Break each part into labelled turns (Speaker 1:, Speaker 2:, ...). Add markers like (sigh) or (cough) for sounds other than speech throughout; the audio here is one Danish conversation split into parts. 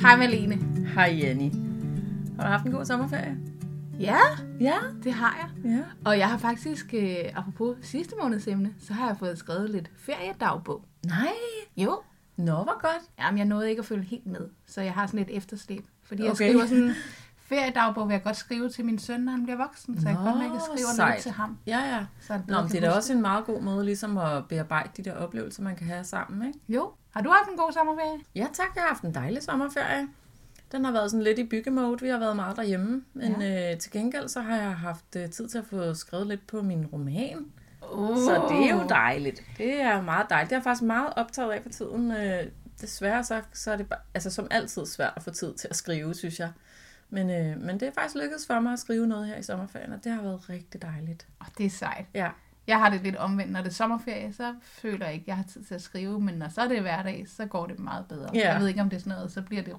Speaker 1: Hej Malene.
Speaker 2: Hej Jenny. Har du haft en god sommerferie?
Speaker 1: Ja,
Speaker 2: Ja.
Speaker 1: det har jeg.
Speaker 2: Ja.
Speaker 1: Og jeg har faktisk, øh, apropos sidste måneds emne, så har jeg fået skrevet lidt feriedagbog.
Speaker 2: Nej.
Speaker 1: Jo.
Speaker 2: Nå, hvor godt.
Speaker 1: Jamen, jeg nåede ikke at følge helt med, så jeg har sådan et efterslæb. Fordi jeg
Speaker 2: Okay.
Speaker 1: skriver sådan (laughs) feriedagbog, vil jeg godt skrive til min søn, når han bliver voksen, så jeg
Speaker 2: Nå,
Speaker 1: godt jeg skriver
Speaker 2: sejt.
Speaker 1: noget til ham.
Speaker 2: Ja, ja.
Speaker 1: Så han
Speaker 2: Nå, men det er da også en meget god måde ligesom at bearbejde de der oplevelser, man kan have sammen, ikke?
Speaker 1: Jo. Har du haft en god sommerferie?
Speaker 2: Ja, tak. Jeg har haft en dejlig sommerferie. Den har været sådan lidt i byggemode. Vi har været meget derhjemme. Men ja. øh, til gengæld så har jeg haft øh, tid til at få skrevet lidt på min roman.
Speaker 1: Oh.
Speaker 2: Så det er jo dejligt. Det er meget dejligt. Det er jeg faktisk meget optaget af for tiden. Øh, desværre så, så er det bare, altså, som altid svært at få tid til at skrive, synes jeg. Men, øh, men det er faktisk lykkedes for mig at skrive noget her i sommerferien, og det har været rigtig dejligt.
Speaker 1: Oh, det er sejt.
Speaker 2: Ja,
Speaker 1: Jeg har det lidt omvendt. Når det er sommerferie, så føler jeg ikke, at jeg har tid til at skrive, men når så er det hverdag, så går det meget bedre.
Speaker 2: Ja.
Speaker 1: Jeg ved ikke, om det er sådan noget, så bliver det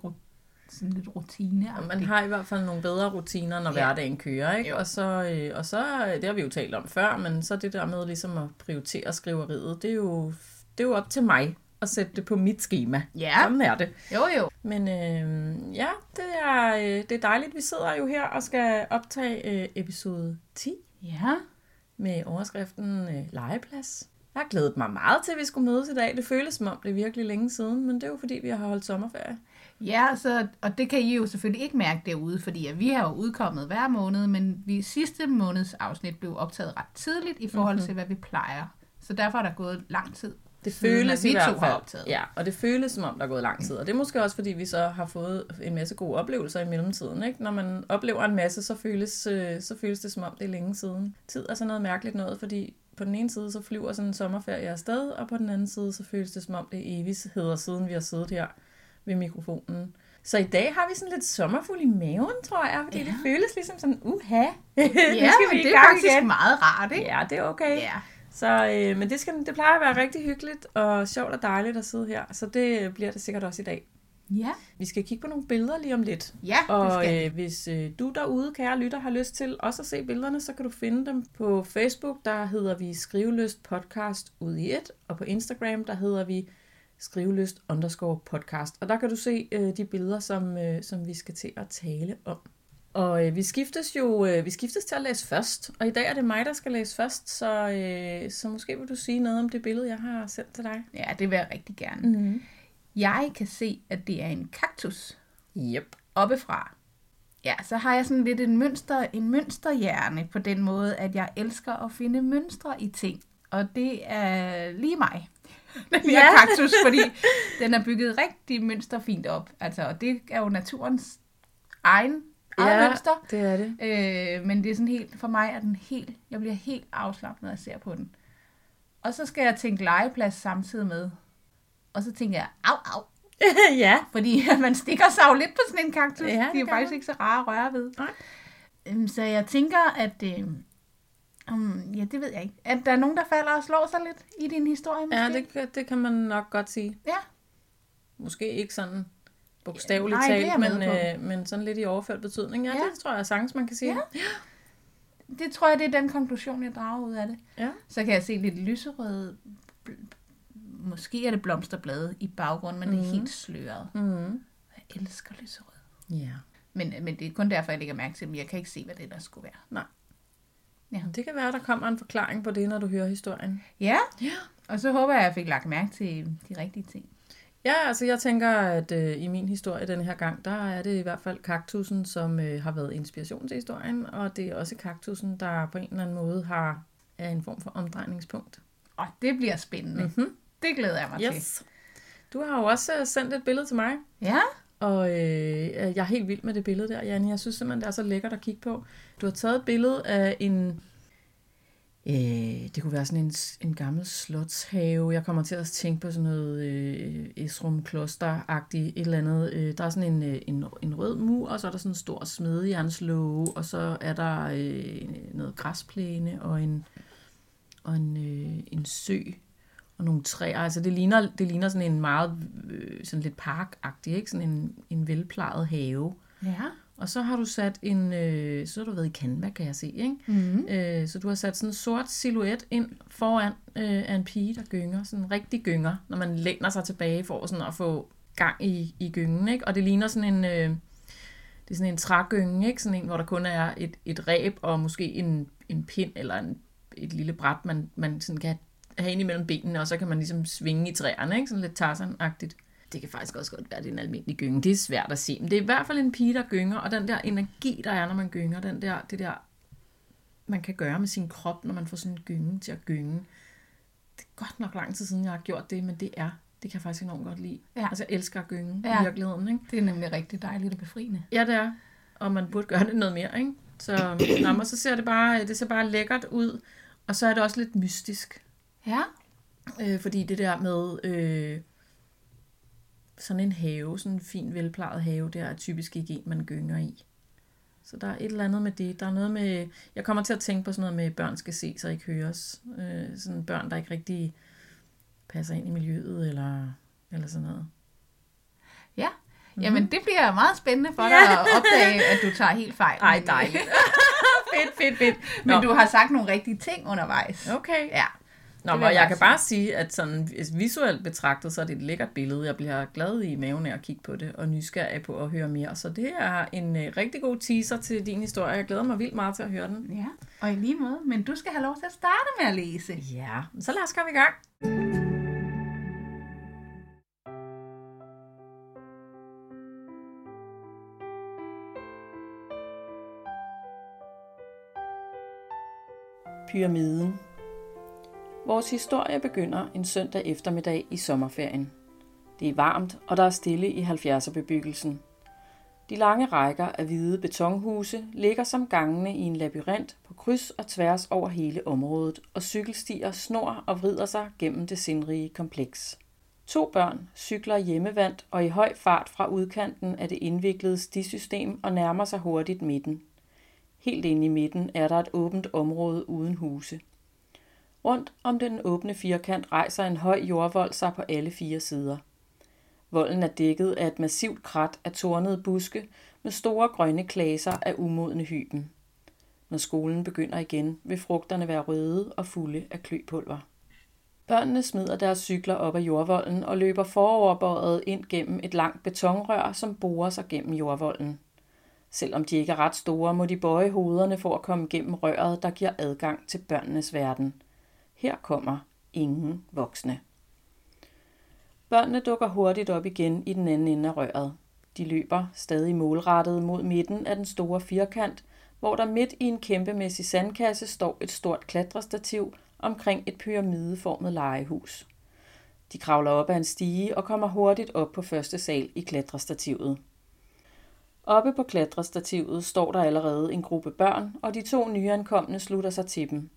Speaker 1: sådan lidt rutine.
Speaker 2: og man har i hvert fald nogle bedre rutiner, når
Speaker 1: Ja.
Speaker 2: hverdagen kører, ikke?
Speaker 1: Jo.
Speaker 2: Og så, øh, og så, øh, det har vi jo talt om før, men så det der med ligesom at prioritere skriveriet, det er jo, det er jo op til mig at sætte det på mit schema.
Speaker 1: Ja,
Speaker 2: Sådan er det.
Speaker 1: jo jo.
Speaker 2: Men øh, ja, det er, øh, det er dejligt. Vi sidder jo her og skal optage øh, episode 10
Speaker 1: Ja,
Speaker 2: med overskriften øh, legeplads. Jeg har glædet mig meget til, at vi skulle mødes i dag. Det føles som om det er virkelig længe siden, men det er jo fordi, vi har holdt sommerferie.
Speaker 1: ja så, og det kan I jo selvfølgelig ikke mærke derude, fordi at vi har jo udkommet hver måned, men vi sidste måneds afsnit blev optaget ret tidligt i forhold
Speaker 2: Mhm.
Speaker 1: til, hvad vi plejer. Så derfor er der gået lang tid.
Speaker 2: Det føles i hvert fald. Ja, og det føles som om, der er gået lang tid. Og det er måske også, fordi vi så har fået en masse gode oplevelser i mellemtiden. Ikke? Når man oplever en masse, så føles, øh, så føles det som om, det er længe siden. Tid er sådan noget mærkeligt noget, fordi på den ene side, så flyver sådan en sommerferie afsted, og på den anden side, så føles det som om, det er evigheder siden, vi har siddet her ved mikrofonen. Så i dag har vi sådan lidt sommerfuld i maven, tror jeg, fordi
Speaker 1: Ja.
Speaker 2: det føles ligesom sådan, uha, (laughs)
Speaker 1: Ja,
Speaker 2: nu skal vi i
Speaker 1: det er
Speaker 2: gang
Speaker 1: faktisk
Speaker 2: igen.
Speaker 1: meget rart, ikke?
Speaker 2: Ja, det er okay.
Speaker 1: Ja.
Speaker 2: Så, øh, men det, skal, det plejer at være rigtig hyggeligt og sjovt og dejligt at sidde her, så det bliver det sikkert også i dag.
Speaker 1: Ja,
Speaker 2: Vi skal kigge på nogle billeder lige om lidt.
Speaker 1: ja
Speaker 2: Og
Speaker 1: skal
Speaker 2: øh, hvis øh, du derude, kære lytter, har lyst til også at se billederne, så kan du finde dem på Facebook, der hedder vi Skriveløst Podcast ud i et, og på Instagram, der hedder vi Skriveløst underscore podcast. Og der kan du se øh, de billeder, som, øh, som vi skal til at tale om. Og øh, vi skiftes jo øh, vi skiftes til at læse først, og i dag er det mig, der skal læse først, så, øh, så måske vil du sige noget om det billede, jeg har sendt til dig.
Speaker 1: Ja, det vil jeg rigtig gerne.
Speaker 2: Mm-hmm.
Speaker 1: Jeg kan se, at det er en kaktus
Speaker 2: Yep.
Speaker 1: oppefra. Ja, så har jeg sådan lidt en mønster, en mønsterhjerne på den måde, at jeg elsker at finde mønstre i ting. Og det er lige mig. (laughs) Den her
Speaker 2: Ja.
Speaker 1: kaktus, fordi den er bygget rigtig mønsterfint op. Altså, og det er jo naturens egen, eget mønster.
Speaker 2: det er det.
Speaker 1: Øh, men det er sådan helt, for mig er den helt, jeg bliver helt afslappet, når jeg ser på den. Og så skal jeg tænke legeplads samtidig med. Og så tænker jeg, au, au. (laughs)
Speaker 2: ja.
Speaker 1: Fordi (laughs) man stikker sig jo lidt på sådan en kaktus.
Speaker 2: Ja,
Speaker 1: Ja,
Speaker 2: det
Speaker 1: De er faktisk
Speaker 2: man.
Speaker 1: ikke så rare at røre ved.
Speaker 2: Nej.
Speaker 1: Øhm, Så jeg tænker, at... Øh, um, ja, det ved jeg ikke. At der er nogen, der falder og slår sig lidt i din historie, måske?
Speaker 2: Ja, det, det kan man nok godt sige.
Speaker 1: Ja.
Speaker 2: Måske ikke sådan bogstaveligt
Speaker 1: Nej, det er
Speaker 2: talt, men, øh, men sådan lidt i overført betydning. Ja,
Speaker 1: Ja.
Speaker 2: ja. det tror jeg sagtens, man kan sige.
Speaker 1: Ja. Det tror jeg, det er den konklusion, jeg drager ud af det.
Speaker 2: ja.
Speaker 1: Så kan jeg se lidt lyserøde... Måske er det blomsterblade i baggrunden, men mm. det er
Speaker 2: Mhm.
Speaker 1: helt sløret.
Speaker 2: Mm-hmm.
Speaker 1: Jeg elsker lyserød.
Speaker 2: ja.
Speaker 1: Men, men det er kun derfor, jeg lægger mærke til dem. Jeg kan ikke se, hvad det der skulle være.
Speaker 2: Det kan være, der kommer en forklaring på det, når du hører historien.
Speaker 1: Ja,
Speaker 2: Ja.
Speaker 1: og så håber jeg, at jeg fik lagt mærke til de rigtige ting.
Speaker 2: Ja, altså jeg tænker, at øh, i min historie denne her gang, der er det i hvert fald kaktusen, som øh, har været inspiration til historien, og det er også kaktusen, der på en eller anden måde har er en form for omdrejningspunkt.
Speaker 1: Og det bliver spændende. Mm.
Speaker 2: Mm-hmm.
Speaker 1: Det glæder jeg mig til.
Speaker 2: Yes. Du har jo også øh, sendt et billede til mig,
Speaker 1: Ja,
Speaker 2: Og øh, jeg er helt vild med det billede der, Janne. Jeg synes simpelthen, det er så lækkert at kigge på. Du har taget et billede af en... Øh, det kunne være sådan en, en gammel slotshave. Jeg kommer til at tænke på sådan noget øh, Esrum kloster-agtigt et eller andet. Øh, der er sådan en, øh, en, en rød mur, og så er der sådan en stor smedjernslåge, og så er der øh, noget græsplæne og en, og en, øh, en sø og nogle træer. Altså det ligner, det ligner sådan en meget øh, sådan lidt parkagtig, ikke? Sådan en, en velplejet have.
Speaker 1: ja.
Speaker 2: Og så har du sat en, øh, så har du været i Canva, kan jeg se, ikke?
Speaker 1: Mm.
Speaker 2: Øh, så du har sat sådan en sort silhuet ind foran øh, af en pige, der gynger, sådan en rigtig gynger, når man læner sig tilbage for sådan at få gang i, i gyngen, ikke? Og det ligner sådan en, øh, det er sådan en trægynge, ikke? Sådan en, hvor der kun er et, et ræb og måske en, en pind eller en, et lille bræt, man, man sådan kan have ind imellem benene, og så kan man ligesom svinge i træerne, ikke? Sådan lidt Tarzan-agtigt. Det kan faktisk også godt være, det er en almindelig gynge. Det er svært at se, men det er i hvert fald en pige, der gynger, og den der energi, der er, når man gynger, den der, det der, man kan gøre med sin krop, når man får sådan en gynge til at gynge. Det er godt nok lang tid siden, jeg har gjort det, men det er, det kan jeg faktisk enormt godt lide.
Speaker 1: Ja.
Speaker 2: Altså, jeg elsker at gynge
Speaker 1: Ja.
Speaker 2: i virkeligheden, ikke?
Speaker 1: Det er nemlig rigtig dejligt og befriende.
Speaker 2: Ja, det er. Og man burde gøre det noget mere, ikke? Så, (clears throat) nå, men så ser det bare, det ser bare lækkert ud. Og så er det også lidt mystisk.
Speaker 1: Ja.
Speaker 2: Øh, fordi det der med øh, sådan en have, sådan en fin velplejet have, der er typisk ikke en, man gynger i. Så der er et eller andet med det. Der er noget med, jeg kommer til at tænke på sådan noget med, at børn skal se og ikke høres. Øh, sådan børn, der ikke rigtig passer ind i miljøet, eller, eller sådan noget.
Speaker 1: Ja. Jamen, det bliver meget spændende for dig at opdage, at du tager helt fejl.
Speaker 2: Ej, dejligt. (laughs) fedt, fedt, fedt.
Speaker 1: Men
Speaker 2: Nå.
Speaker 1: du har sagt nogle rigtige ting undervejs.
Speaker 2: Okay.
Speaker 1: Ja.
Speaker 2: Nå, og
Speaker 1: jeg
Speaker 2: jeg kan
Speaker 1: sige.
Speaker 2: bare sige, at sådan visuelt betragtet, så er det et lækkert billede. Jeg bliver glad i maven af at kigge på det, og nysgerrig på at høre mere. Så det er en øh, rigtig god teaser til din historie. Jeg glæder mig vildt meget til at høre den.
Speaker 1: Ja, og i lige måde. Men du skal have lov til at starte med at læse.
Speaker 2: Ja, så lad os komme i gang. Pyramiden Vores historie begynder en søndag eftermiddag i sommerferien. Det er varmt, og der er stille i 70'er-bebyggelsen. De lange rækker af hvide betonhuse ligger som gangene i en labyrint på kryds og tværs over hele området, og cykelstier snor og vrider sig gennem det sindrige kompleks. To børn cykler hjemmevandt og i høj fart fra udkanten af det indviklede stisystem og nærmer sig hurtigt midten. Helt inde i midten er der et åbent område uden huse. Rundt om den åbne firkant rejser en høj jordvold sig på alle fire sider. Volden er dækket af et massivt krat af tornede buske med store grønne klaser af umodne hyben. Når skolen begynder igen, vil frugterne være røde og fulde af kløpulver. Børnene smider deres cykler op ad jordvolden og løber foroverbøjet ind gennem et langt betonrør, som borer sig gennem jordvolden. Selvom de ikke er ret store, må de bøje hovederne for at komme gennem røret, der giver adgang til børnenes verden. Her kommer ingen voksne. Børnene dukker hurtigt op igen i den anden ende af røret. De løber stadig målrettet mod midten af den store firkant, hvor der midt i en kæmpemæssig sandkasse står et stort klatrestativ omkring et pyramideformet legehus. De kravler op ad en stige og kommer hurtigt op på første sal i klatrestativet. Oppe på klatrestativet står der allerede en gruppe børn, og de to nyankomne slutter sig til dem.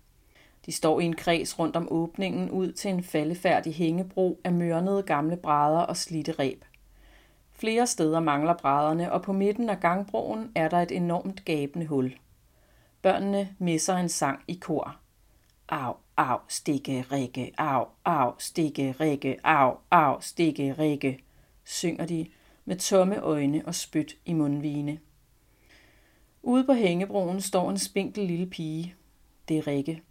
Speaker 2: De står i en kreds rundt om åbningen ud til en faldefærdig hængebro af mørnede gamle brædder og slidte reb. Flere steder mangler brædderne, og på midten af gangbroen er der et enormt gabende hul. Børnene misser en sang i kor. Au, au, stikke, rikke, au, au, stikke, rikke, au, au, stikke, rikke, synger de med tomme øjne og spyt i mundvine. Ude på hængebroen står en spinkel lille pige. Det er Rikke.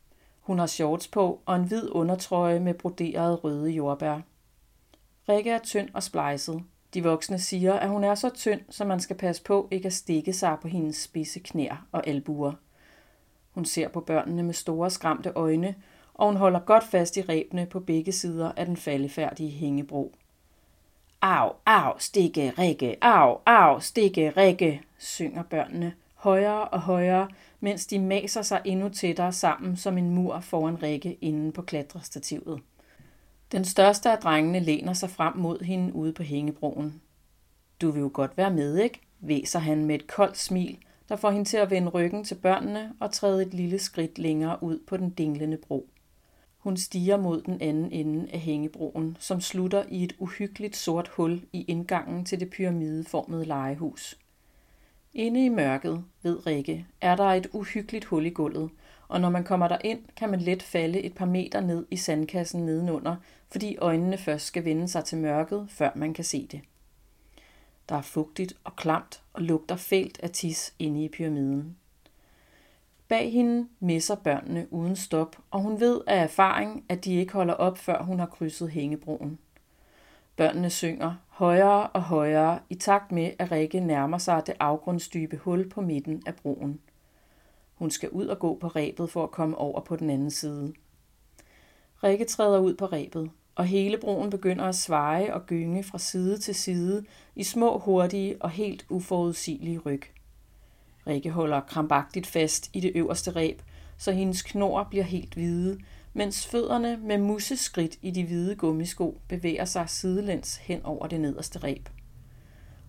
Speaker 2: Hun har shorts på og en hvid undertrøje med broderede røde jordbær. Rikke er tynd og splejset. De voksne siger, at hun er så tynd, så man skal passe på ikke at stikke sig på hendes spidse knær og albuer. Hun ser på børnene med store skræmte øjne, og hun holder godt fast i rebene på begge sider af den faldefærdige hængebro. Au, au, stikke, Rikke, au, au, stikke, Rikke, synger børnene højere og højere, mens de maser sig endnu tættere sammen som en mur foran Rikke inde på klatrestativet. Den største af drengene læner sig frem mod hende ude på hængebroen. Du vil jo godt være med, ikke? væser han med et koldt smil, der får hende til at vende ryggen til børnene og træde et lille skridt længere ud på den dinglende bro. Hun stiger mod den anden ende af hængebroen, som slutter i et uhyggeligt sort hul i indgangen til det pyramideformede legehus. Inde i mørket, ved Rikke, er der et uhyggeligt hul i gulvet, og når man kommer derind, kan man let falde et par meter ned i sandkassen nedenunder, fordi øjnene først skal vende sig til mørket, før man kan se det. Der er fugtigt og klamt og lugter fælt af tis inde i pyramiden. Bag hende misser børnene uden stop, og hun ved af erfaring, at de ikke holder op, før hun har krydset hængebroen. Børnene synger højere og højere i takt med, at Rikke nærmer sig det afgrundsdybe hul på midten af broen. Hun skal ud og gå på rebet for at komme over på den anden side. Rikke træder ud på rebet, og hele broen begynder at sveje og gynge fra side til side i små, hurtige og helt uforudsigelige ryg. Rikke holder krampagtigt fast i det øverste reb, så hendes knor bliver helt hvide, mens fødderne med museskridt i de hvide gummisko bevæger sig sidelæns hen over det nederste reb.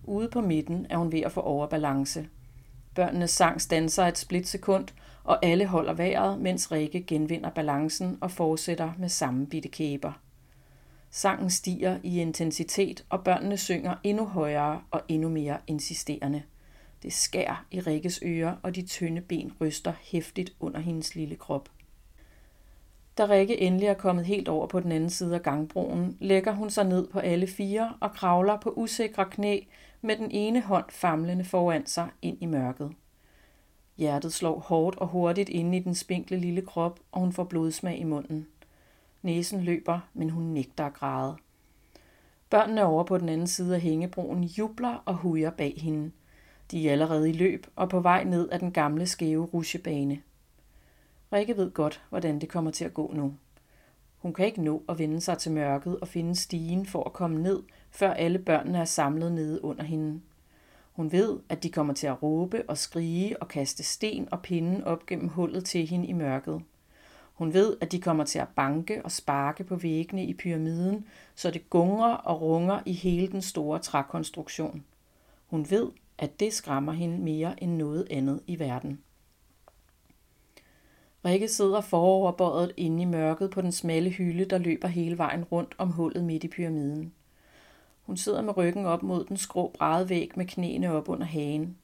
Speaker 2: Ude på midten er hun ved at få overbalance. Børnenes sang stanser et splitsekund, og alle holder vejret, mens Rikke genvinder balancen og fortsætter med samme bitte kæber. Sangen stiger i intensitet, og børnene synger endnu højere og endnu mere insisterende. Det skær i Rikkes ører, og de tynde ben ryster hæftigt under hendes lille krop. Da Rikke endelig er kommet helt over på den anden side af gangbroen, lægger hun sig ned på alle fire og kravler på usikre knæ med den ene hånd famlende foran sig ind i mørket. Hjertet slår hårdt og hurtigt inde i den spinkle lille krop, og hun får blodsmag i munden. Næsen løber, men hun nægter at græde. Børnene over på den anden side af hængebroen jubler og hujer bag hende. De er allerede i løb og på vej ned ad den gamle skæve rusjebane. Rikke ved godt, hvordan det kommer til at gå nu. Hun kan ikke nå at vende sig til mørket og finde stigen for at komme ned, før alle børnene er samlet nede under hende. Hun ved, at de kommer til at råbe og skrige og kaste sten og pinden op gennem hullet til hende i mørket. Hun ved, at de kommer til at banke og sparke på væggene i pyramiden, så det gungrer og runger i hele den store trækonstruktion. Hun ved, at det skræmmer hende mere end noget andet i verden. Rikke sidder foroverbøjet inde i mørket på den smalle hylde, der løber hele vejen rundt om hullet midt i pyramiden. Hun sidder med ryggen op mod den skrå brædvæg med knæene op under hagen.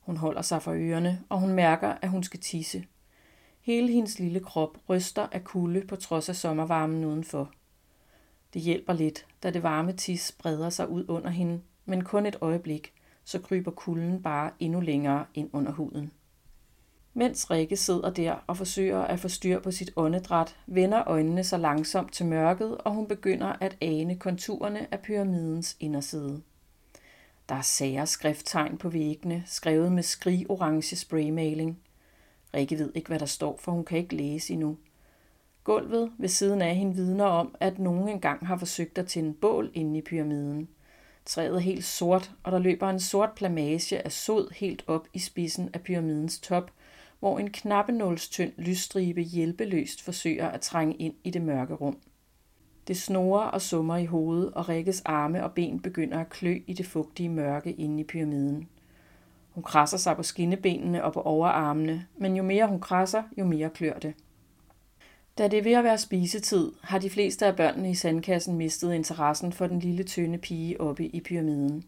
Speaker 2: Hun holder sig for ørerne, og hun mærker, at hun skal tisse. Hele hendes lille krop ryster af kulde på trods af sommervarmen udenfor. Det hjælper lidt, da det varme tis breder sig ud under hende, men kun et øjeblik, så kryber kulden bare endnu længere ind under huden. Mens Rikke sidder der og forsøger at få styr på sit åndedræt, vender øjnene sig langsomt til mørket, og hun begynder at ane konturerne af pyramidens inderside. Der er sære skrifttegn på væggene, skrevet med skrig-orange spraymaling. Rikke ved ikke, hvad der står, for hun kan ikke læse endnu. Gulvet ved siden af hende vidner om, at nogen engang har forsøgt at tænde bål inde i pyramiden. Træet er helt sort, og der løber en sort plamage af sod helt op i spidsen af pyramidens top, hvor en knappenålstynd lysstribe hjælpeløst forsøger at trænge ind i det mørke rum. Det snorer og summer i hovedet, og Rikkes arme og ben begynder at klø i det fugtige mørke inde i pyramiden. Hun krasser sig på skinnebenene og på overarmene, men jo mere hun krasser, jo mere klør det. Da det er ved at være spisetid, har de fleste af børnene i sandkassen mistet interessen for den lille tynde pige oppe i pyramiden.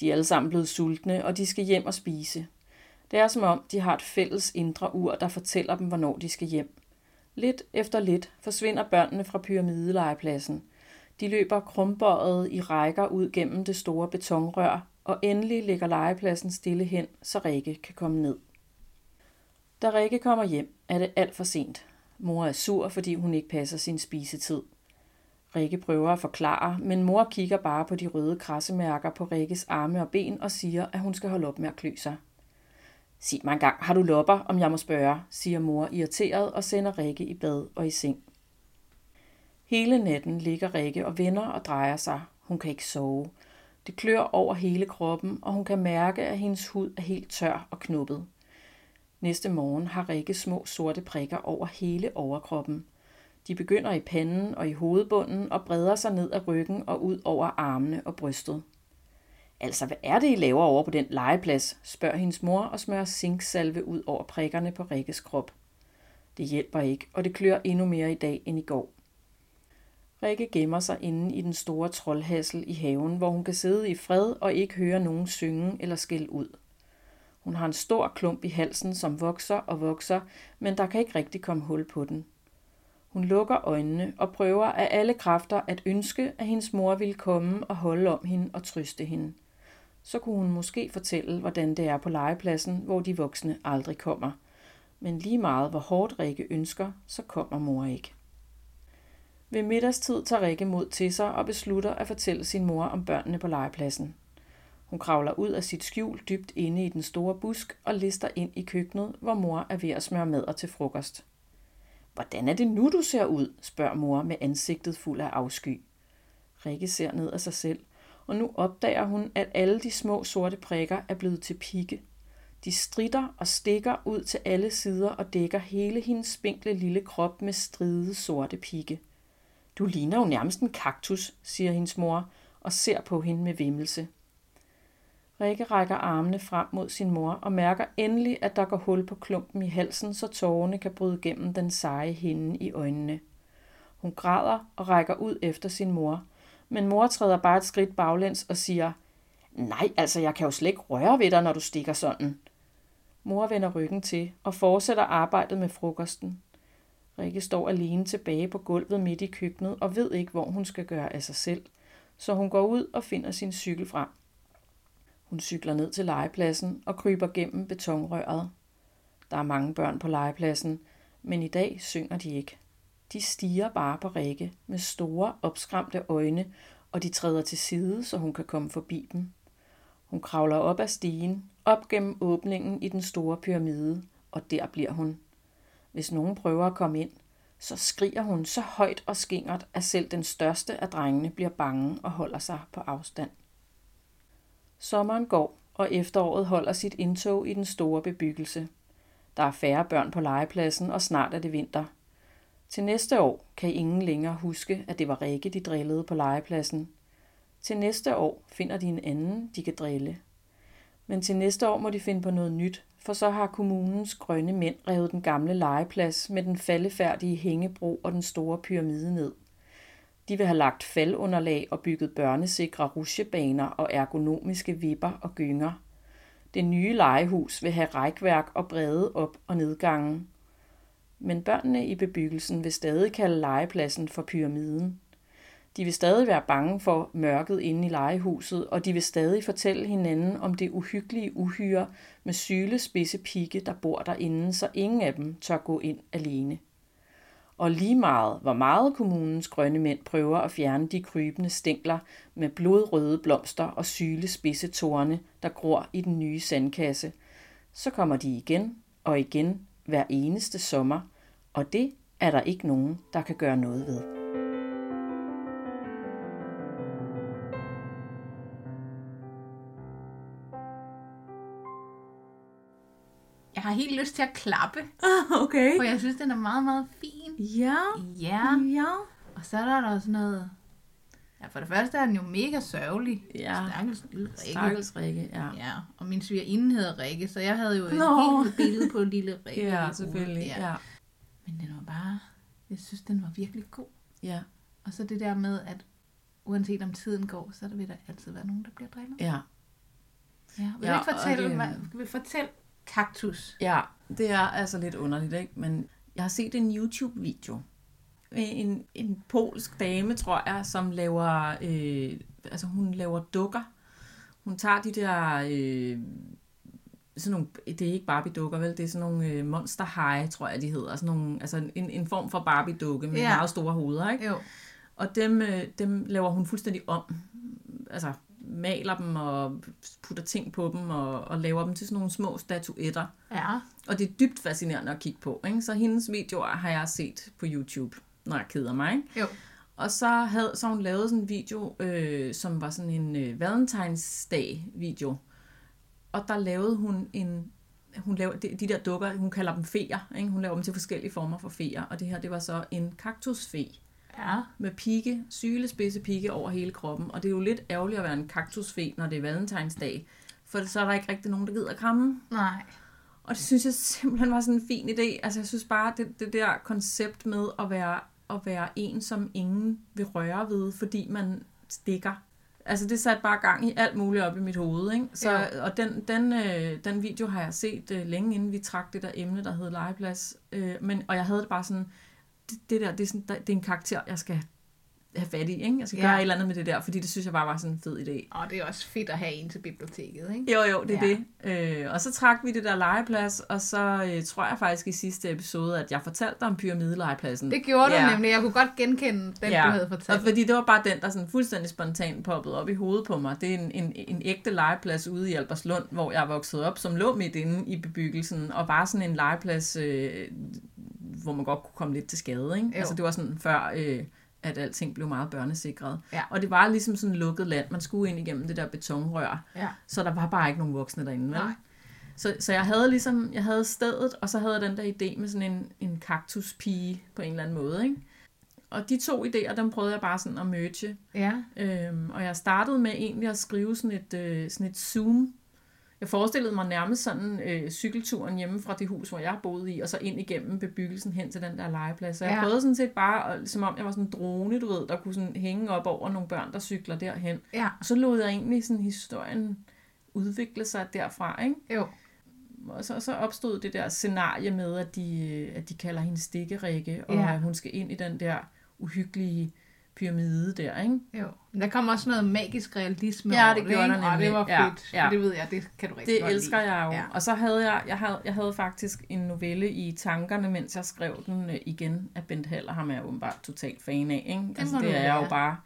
Speaker 2: De er alle sammen blevet sultne, og de skal hjem og spise. Det er som om, de har et fælles indre ur, der fortæller dem, hvornår de skal hjem. Lidt efter lidt forsvinder børnene fra pyramidelegepladsen. De løber krumbøjet i rækker ud gennem det store betonrør, og endelig ligger legepladsen stille hen, så Rikke kan komme ned. Da Rikke kommer hjem, er det alt for sent. Mor er sur, fordi hun ikke passer sin spisetid. Rikke prøver at forklare, men mor kigger bare på de røde krassemærker på Rikkes arme og ben og siger, at hun skal holde op med at klø sig. Sig mig engang, har du lopper, om jeg må spørge, siger mor irriteret og sender Rikke i bad og i seng. Hele natten ligger Rikke og vender og drejer sig. Hun kan ikke sove. Det klør over hele kroppen, og hun kan mærke, at hendes hud er helt tør og knuppet. Næste morgen har Rikke små sorte prikker over hele overkroppen. De begynder i panden og i hovedbunden og breder sig ned ad ryggen og ud over armene og brystet. Altså, hvad er det, I laver over på den legeplads? spørger hendes mor og smører zinksalve ud over prikkerne på Rikkes krop. Det hjælper ikke, og det klør endnu mere i dag end i går. Rikke gemmer sig inde i den store troldhassel i haven, hvor hun kan sidde i fred og ikke høre nogen synge eller skælde ud. Hun har en stor klump i halsen, som vokser og vokser, men der kan ikke rigtig komme hul på den. Hun lukker øjnene og prøver af alle kræfter at ønske, at hendes mor ville komme og holde om hende og trøste hende så kunne hun måske fortælle, hvordan det er på legepladsen, hvor de voksne aldrig kommer. Men lige meget hvor hårdt Rikke ønsker, så kommer mor ikke. Ved middagstid tager Rikke mod til sig og beslutter at fortælle sin mor om børnene på legepladsen. Hun kravler ud af sit skjul dybt inde i den store busk og lister ind i køkkenet, hvor mor er ved at smøre madder til frokost. Hvordan er det nu, du ser ud? spørger mor med ansigtet fuld af afsky. Rikke ser ned af sig selv, og nu opdager hun, at alle de små sorte prikker er blevet til pigge. De stritter og stikker ud til alle sider og dækker hele hendes spinkle lille krop med stride sorte pigge. Du ligner jo nærmest en kaktus, siger hendes mor og ser på hende med vimmelse. Rikke rækker armene frem mod sin mor og mærker endelig, at der går hul på klumpen i halsen, så tårerne kan bryde gennem den seje hinde i øjnene. Hun græder og rækker ud efter sin mor, men mor træder bare et skridt baglæns og siger, Nej, altså jeg kan jo slet ikke røre ved dig, når du stikker sådan. Mor vender ryggen til og fortsætter arbejdet med frokosten. Rikke står alene tilbage på gulvet midt i køkkenet og ved ikke, hvor hun skal gøre af sig selv, så hun går ud og finder sin cykel frem. Hun cykler ned til legepladsen og kryber gennem betonrøret. Der er mange børn på legepladsen, men i dag synger de ikke. De stiger bare på Rikke med store, opskræmte øjne, og de træder til side, så hun kan komme forbi dem. Hun kravler op ad stigen, op gennem åbningen i den store pyramide, og der bliver hun. Hvis nogen prøver at komme ind, så skriger hun så højt og skingert, at selv den største af drengene bliver bange og holder sig på afstand. Sommeren går, og efteråret holder sit indtog i den store bebyggelse. Der er færre børn på legepladsen, og snart er det vinter. Til næste år kan ingen længere huske, at det var Rikke, de drillede på legepladsen. Til næste år finder de en anden, de kan drille. Men til næste år må de finde på noget nyt, for så har kommunens grønne mænd revet den gamle legeplads med den faldefærdige hængebro og den store pyramide ned. De vil have lagt faldunderlag og bygget børnesikre rusjebaner og ergonomiske vipper og gynger. Det nye legehus vil have rækværk og brede op- og nedgange. Men børnene i bebyggelsen vil stadig kalde legepladsen for pyramiden. De vil stadig være bange for mørket inde i legehuset, og de vil stadig fortælle hinanden om det uhyggelige uhyre med syle spidse pigge, der bor derinde, så ingen af dem tør gå ind alene. Og lige meget, hvor meget kommunens grønne mænd prøver at fjerne de krybende stængler med blodrøde blomster og syle spidse tårne, der gror i den nye sandkasse, så kommer de igen og igen hver eneste sommer, og det er der ikke nogen, der kan gøre noget ved.
Speaker 1: Jeg har helt lyst til at klappe,
Speaker 2: Ah, okay.
Speaker 1: for jeg synes, den er meget, meget fin.
Speaker 2: Ja.
Speaker 1: Ja,
Speaker 2: Ja.
Speaker 1: og så er der også noget... Ja, for det første er den jo mega sørgelig.
Speaker 2: Ja.
Speaker 1: Stakkels lille Rikke.
Speaker 2: Stakkels Rikke, ja.
Speaker 1: Ja, og min svigerinde hedder Rikke, så jeg havde jo et
Speaker 2: Nå.
Speaker 1: helt billede på lille Rikke.
Speaker 2: Ja, selvfølgelig.
Speaker 1: Ja.
Speaker 2: Ja.
Speaker 1: Men den var bare... Jeg synes, den var virkelig god.
Speaker 2: Ja.
Speaker 1: Og så det der med, at uanset om tiden går, så vil der altid være nogen, der bliver drillet.
Speaker 2: Ja.
Speaker 1: Ja, vil
Speaker 2: Ja,
Speaker 1: ikke fortælle,
Speaker 2: det-
Speaker 1: det... vil fortælle kaktus?
Speaker 2: Ja, det er altså lidt underligt, ikke? Men jeg har set en YouTube-video. En, en polsk dame, tror jeg, som laver, øh, altså hun laver dukker. Hun tager de der, øh, sådan nogle, det er ikke Barbie-dukker, vel? Det er sådan nogle øh, Monster High, tror jeg, de hedder. Sådan nogle, altså en, en form for Barbie-dukke med
Speaker 1: Ja.
Speaker 2: meget store hoveder, ikke?
Speaker 1: Jo.
Speaker 2: Og dem, øh, dem laver hun fuldstændig om. Altså maler dem og putter ting på dem og, og laver dem til sådan nogle små statuetter.
Speaker 1: Ja.
Speaker 2: Og det er dybt fascinerende at kigge på. Ikke? Så hendes videoer har jeg set på YouTube, når jeg keder mig. Ikke?
Speaker 1: Jo.
Speaker 2: Og så havde så hun lavet sådan en video, øh, som var sådan en øh, Valentinsdag-video. Og der lavede hun en... Hun laver de, de der dukker, hun kalder dem feer. Ikke? Hun laver dem til forskellige former for feer. Og det her, det var så en kaktusfe
Speaker 1: Ja.
Speaker 2: med pigge, sylespidse pigge over hele kroppen. Og det er jo lidt ærgerligt at være en kaktusfe, når det er valentinsdag. For så er der ikke rigtig nogen, der gider at kramme.
Speaker 1: Nej.
Speaker 2: Og det synes jeg simpelthen var sådan en fin idé. Altså jeg synes bare, det, det der koncept med at være, at være en, som ingen vil røre ved, fordi man stikker. Altså det satte bare gang i alt muligt op i mit hoved. Ikke? Så,
Speaker 1: Ja.
Speaker 2: Og den, den, øh, den video har jeg set øh, længe inden vi trak det der emne, der hed legeplads. Øh, men, og jeg havde det bare sådan, det, det der, det er, sådan, det er en karakter, jeg skal have fat i, ikke? Jeg skal
Speaker 1: Ja.
Speaker 2: gøre et eller andet med det der, fordi det synes jeg bare var sådan en fed idé.
Speaker 1: Og det er også fedt at have en til biblioteket, ikke?
Speaker 2: Jo, jo, det er
Speaker 1: Ja.
Speaker 2: det. Øh, og så trak vi det der legeplads, og så øh, tror jeg faktisk i sidste episode, at jeg fortalte dig om pyramidelegepladsen.
Speaker 1: Det gjorde
Speaker 2: Ja.
Speaker 1: du nemlig. Jeg kunne godt genkende den, du havde
Speaker 2: Og
Speaker 1: fortalt.
Speaker 2: fordi det var bare den, der sådan fuldstændig spontant poppede op i hovedet på mig. Det er en, en, en ægte legeplads ude i Alberslund, hvor jeg vokset op, som lå midt inde i bebyggelsen, og bare sådan en legeplads, øh, hvor man godt kunne komme lidt til skade. Ikke?
Speaker 1: Jo.
Speaker 2: Altså det var sådan før, øh, at alting blev meget børnesikret.
Speaker 1: Ja.
Speaker 2: Og det var ligesom sådan lukket land. Man skulle ind igennem det der betonrør,
Speaker 1: Ja.
Speaker 2: så der var bare ikke nogen voksne derinde. Vel?
Speaker 1: Nej.
Speaker 2: Så, så jeg havde ligesom, jeg havde stedet, og så havde jeg den der idé med sådan en, en kaktuspige på en eller anden måde, ikke? Og de to idéer, dem prøvede jeg bare sådan at merge.
Speaker 1: Ja.
Speaker 2: Øhm, og jeg startede med egentlig at skrive sådan et, øh, sådan et zoom. Jeg forestillede mig nærmest sådan øh, cykelturen hjemme fra det hus, hvor jeg boede i, og så ind igennem bebyggelsen hen til den der legeplads. Så jeg
Speaker 1: Ja.
Speaker 2: prøvede sådan set bare, at- som om jeg var sådan en drone, du ved, der kunne sådan hænge op over nogle børn, der cykler derhen.
Speaker 1: Ja.
Speaker 2: Og så lod jeg egentlig sådan historien udvikle sig derfra, ikke?
Speaker 1: Jo.
Speaker 2: Og så, så opstod det der scenarie med, at de, at de kalder hende Stikkerikke, og
Speaker 1: Ja.
Speaker 2: hun skal ind i den der uhyggelige pyramide der, ikke?
Speaker 1: Jo. Men Der kom også noget magisk realisme
Speaker 2: Ja, det gjorde der
Speaker 1: Og det
Speaker 2: nemlig.
Speaker 1: var
Speaker 2: Ja,
Speaker 1: fedt.
Speaker 2: ja.
Speaker 1: For det ved jeg, det kan du rigtig
Speaker 2: Det
Speaker 1: godt
Speaker 2: elsker
Speaker 1: lide.
Speaker 2: jeg jo.
Speaker 1: Ja.
Speaker 2: Ja. Og så havde jeg, jeg havde, jeg havde faktisk en novelle i tankerne, mens jeg skrev den øh, igen af Bent Haller, ham er jeg åbenbart totalt fan af. Ikke? Det, altså, det er jeg jo bare.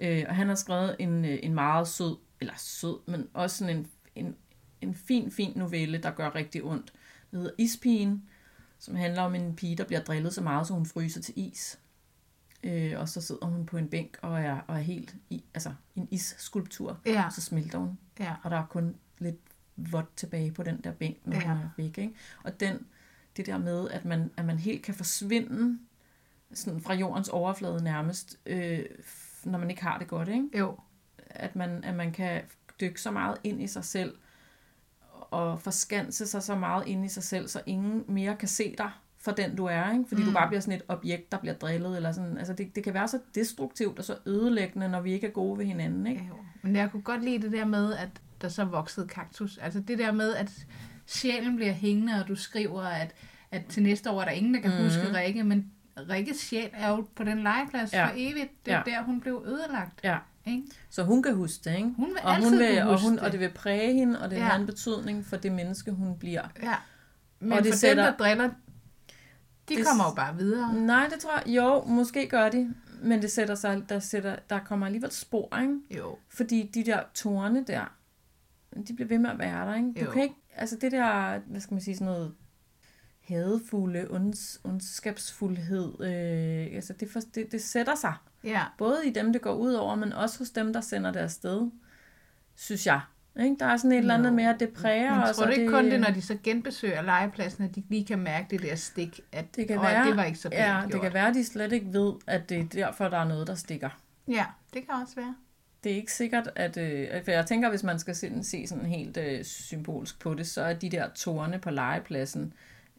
Speaker 2: Øh, og han har skrevet en, øh, en meget sød, eller sød, men også sådan en, en, en fin, fin novelle, der gør rigtig ondt. Den hedder Ispigen, som handler om en pige, der bliver drillet så meget, så hun fryser til is. Øh, og så sidder hun på en bænk og er, og er helt i, altså en isskulptur.
Speaker 1: Ja.
Speaker 2: Og så smelter hun
Speaker 1: Ja.
Speaker 2: og der er kun lidt vådt tilbage på den der bænk, når
Speaker 1: Ja.
Speaker 2: hun er væk. Ikke? Og den, det der med, at man, at man helt kan forsvinde sådan fra jordens overflade nærmest, øh, når man ikke har det godt. Ikke?
Speaker 1: Jo.
Speaker 2: At, man, at man kan dykke så meget ind i sig selv, og forskanse sig så meget ind i sig selv, så ingen mere kan se dig for den du er, ikke? fordi mm. du bare bliver sådan et objekt, der bliver drillet, eller sådan. Altså det, det kan være så destruktivt og så ødelæggende, når vi ikke er gode ved hinanden. Ikke?
Speaker 1: Jo. Men jeg kunne godt lide det der med, at der så voksede kaktus. Altså det der med, at sjælen bliver hængende, og du skriver, at, at til næste år er der ingen, der kan mm. huske Rikke, men Rikkes sjæl er jo på den legeplads
Speaker 2: Ja.
Speaker 1: for evigt. Det er
Speaker 2: Ja.
Speaker 1: der, hun blev ødelagt.
Speaker 2: Ja.
Speaker 1: Ikke?
Speaker 2: Så hun kan huske det, ikke?
Speaker 1: Hun vil
Speaker 2: og
Speaker 1: altid
Speaker 2: hun vil,
Speaker 1: kunne
Speaker 2: og, hun,
Speaker 1: det.
Speaker 2: og det vil præge hende, og det
Speaker 1: Ja.
Speaker 2: have en betydning for det menneske, hun bliver.
Speaker 1: Ja. Men
Speaker 2: og det
Speaker 1: for
Speaker 2: sætter-
Speaker 1: dem, der driller, de
Speaker 2: Det-
Speaker 1: kommer jo bare videre.
Speaker 2: Nej, det tror jeg, jo, måske gør de, men det sætter sig, der, sætter, der kommer alligevel spor, ikke?
Speaker 1: Jo.
Speaker 2: Fordi de der tårne der, de bliver ved med at være der, ikke? Du
Speaker 1: Jo.
Speaker 2: kan ikke, altså det der, hvad skal man sige, sådan noget hadefulde, onds, ondskabsfuldhed, øh, altså det, for, det, det sætter sig.
Speaker 1: Ja.
Speaker 2: Både i dem, det går ud over, men også hos dem, der sender det afsted, synes jeg. Ikke? Der er sådan et eller andet med, at det præger
Speaker 1: Men
Speaker 2: os.
Speaker 1: tror du ikke kun det, når de så genbesøger legepladsen, at de lige kan mærke det der stik, at
Speaker 2: Det kan
Speaker 1: "Åh,
Speaker 2: være,
Speaker 1: det var ikke så pænt
Speaker 2: ja,
Speaker 1: gjort.
Speaker 2: det kan være, at de slet ikke ved, at det er derfor, der er noget, der stikker.
Speaker 1: Ja, det kan også være.
Speaker 2: Det er ikke sikkert, at... Øh, for jeg tænker, hvis man skal se, se sådan helt øh, symbolsk på det, så er de der tårne på legepladsen,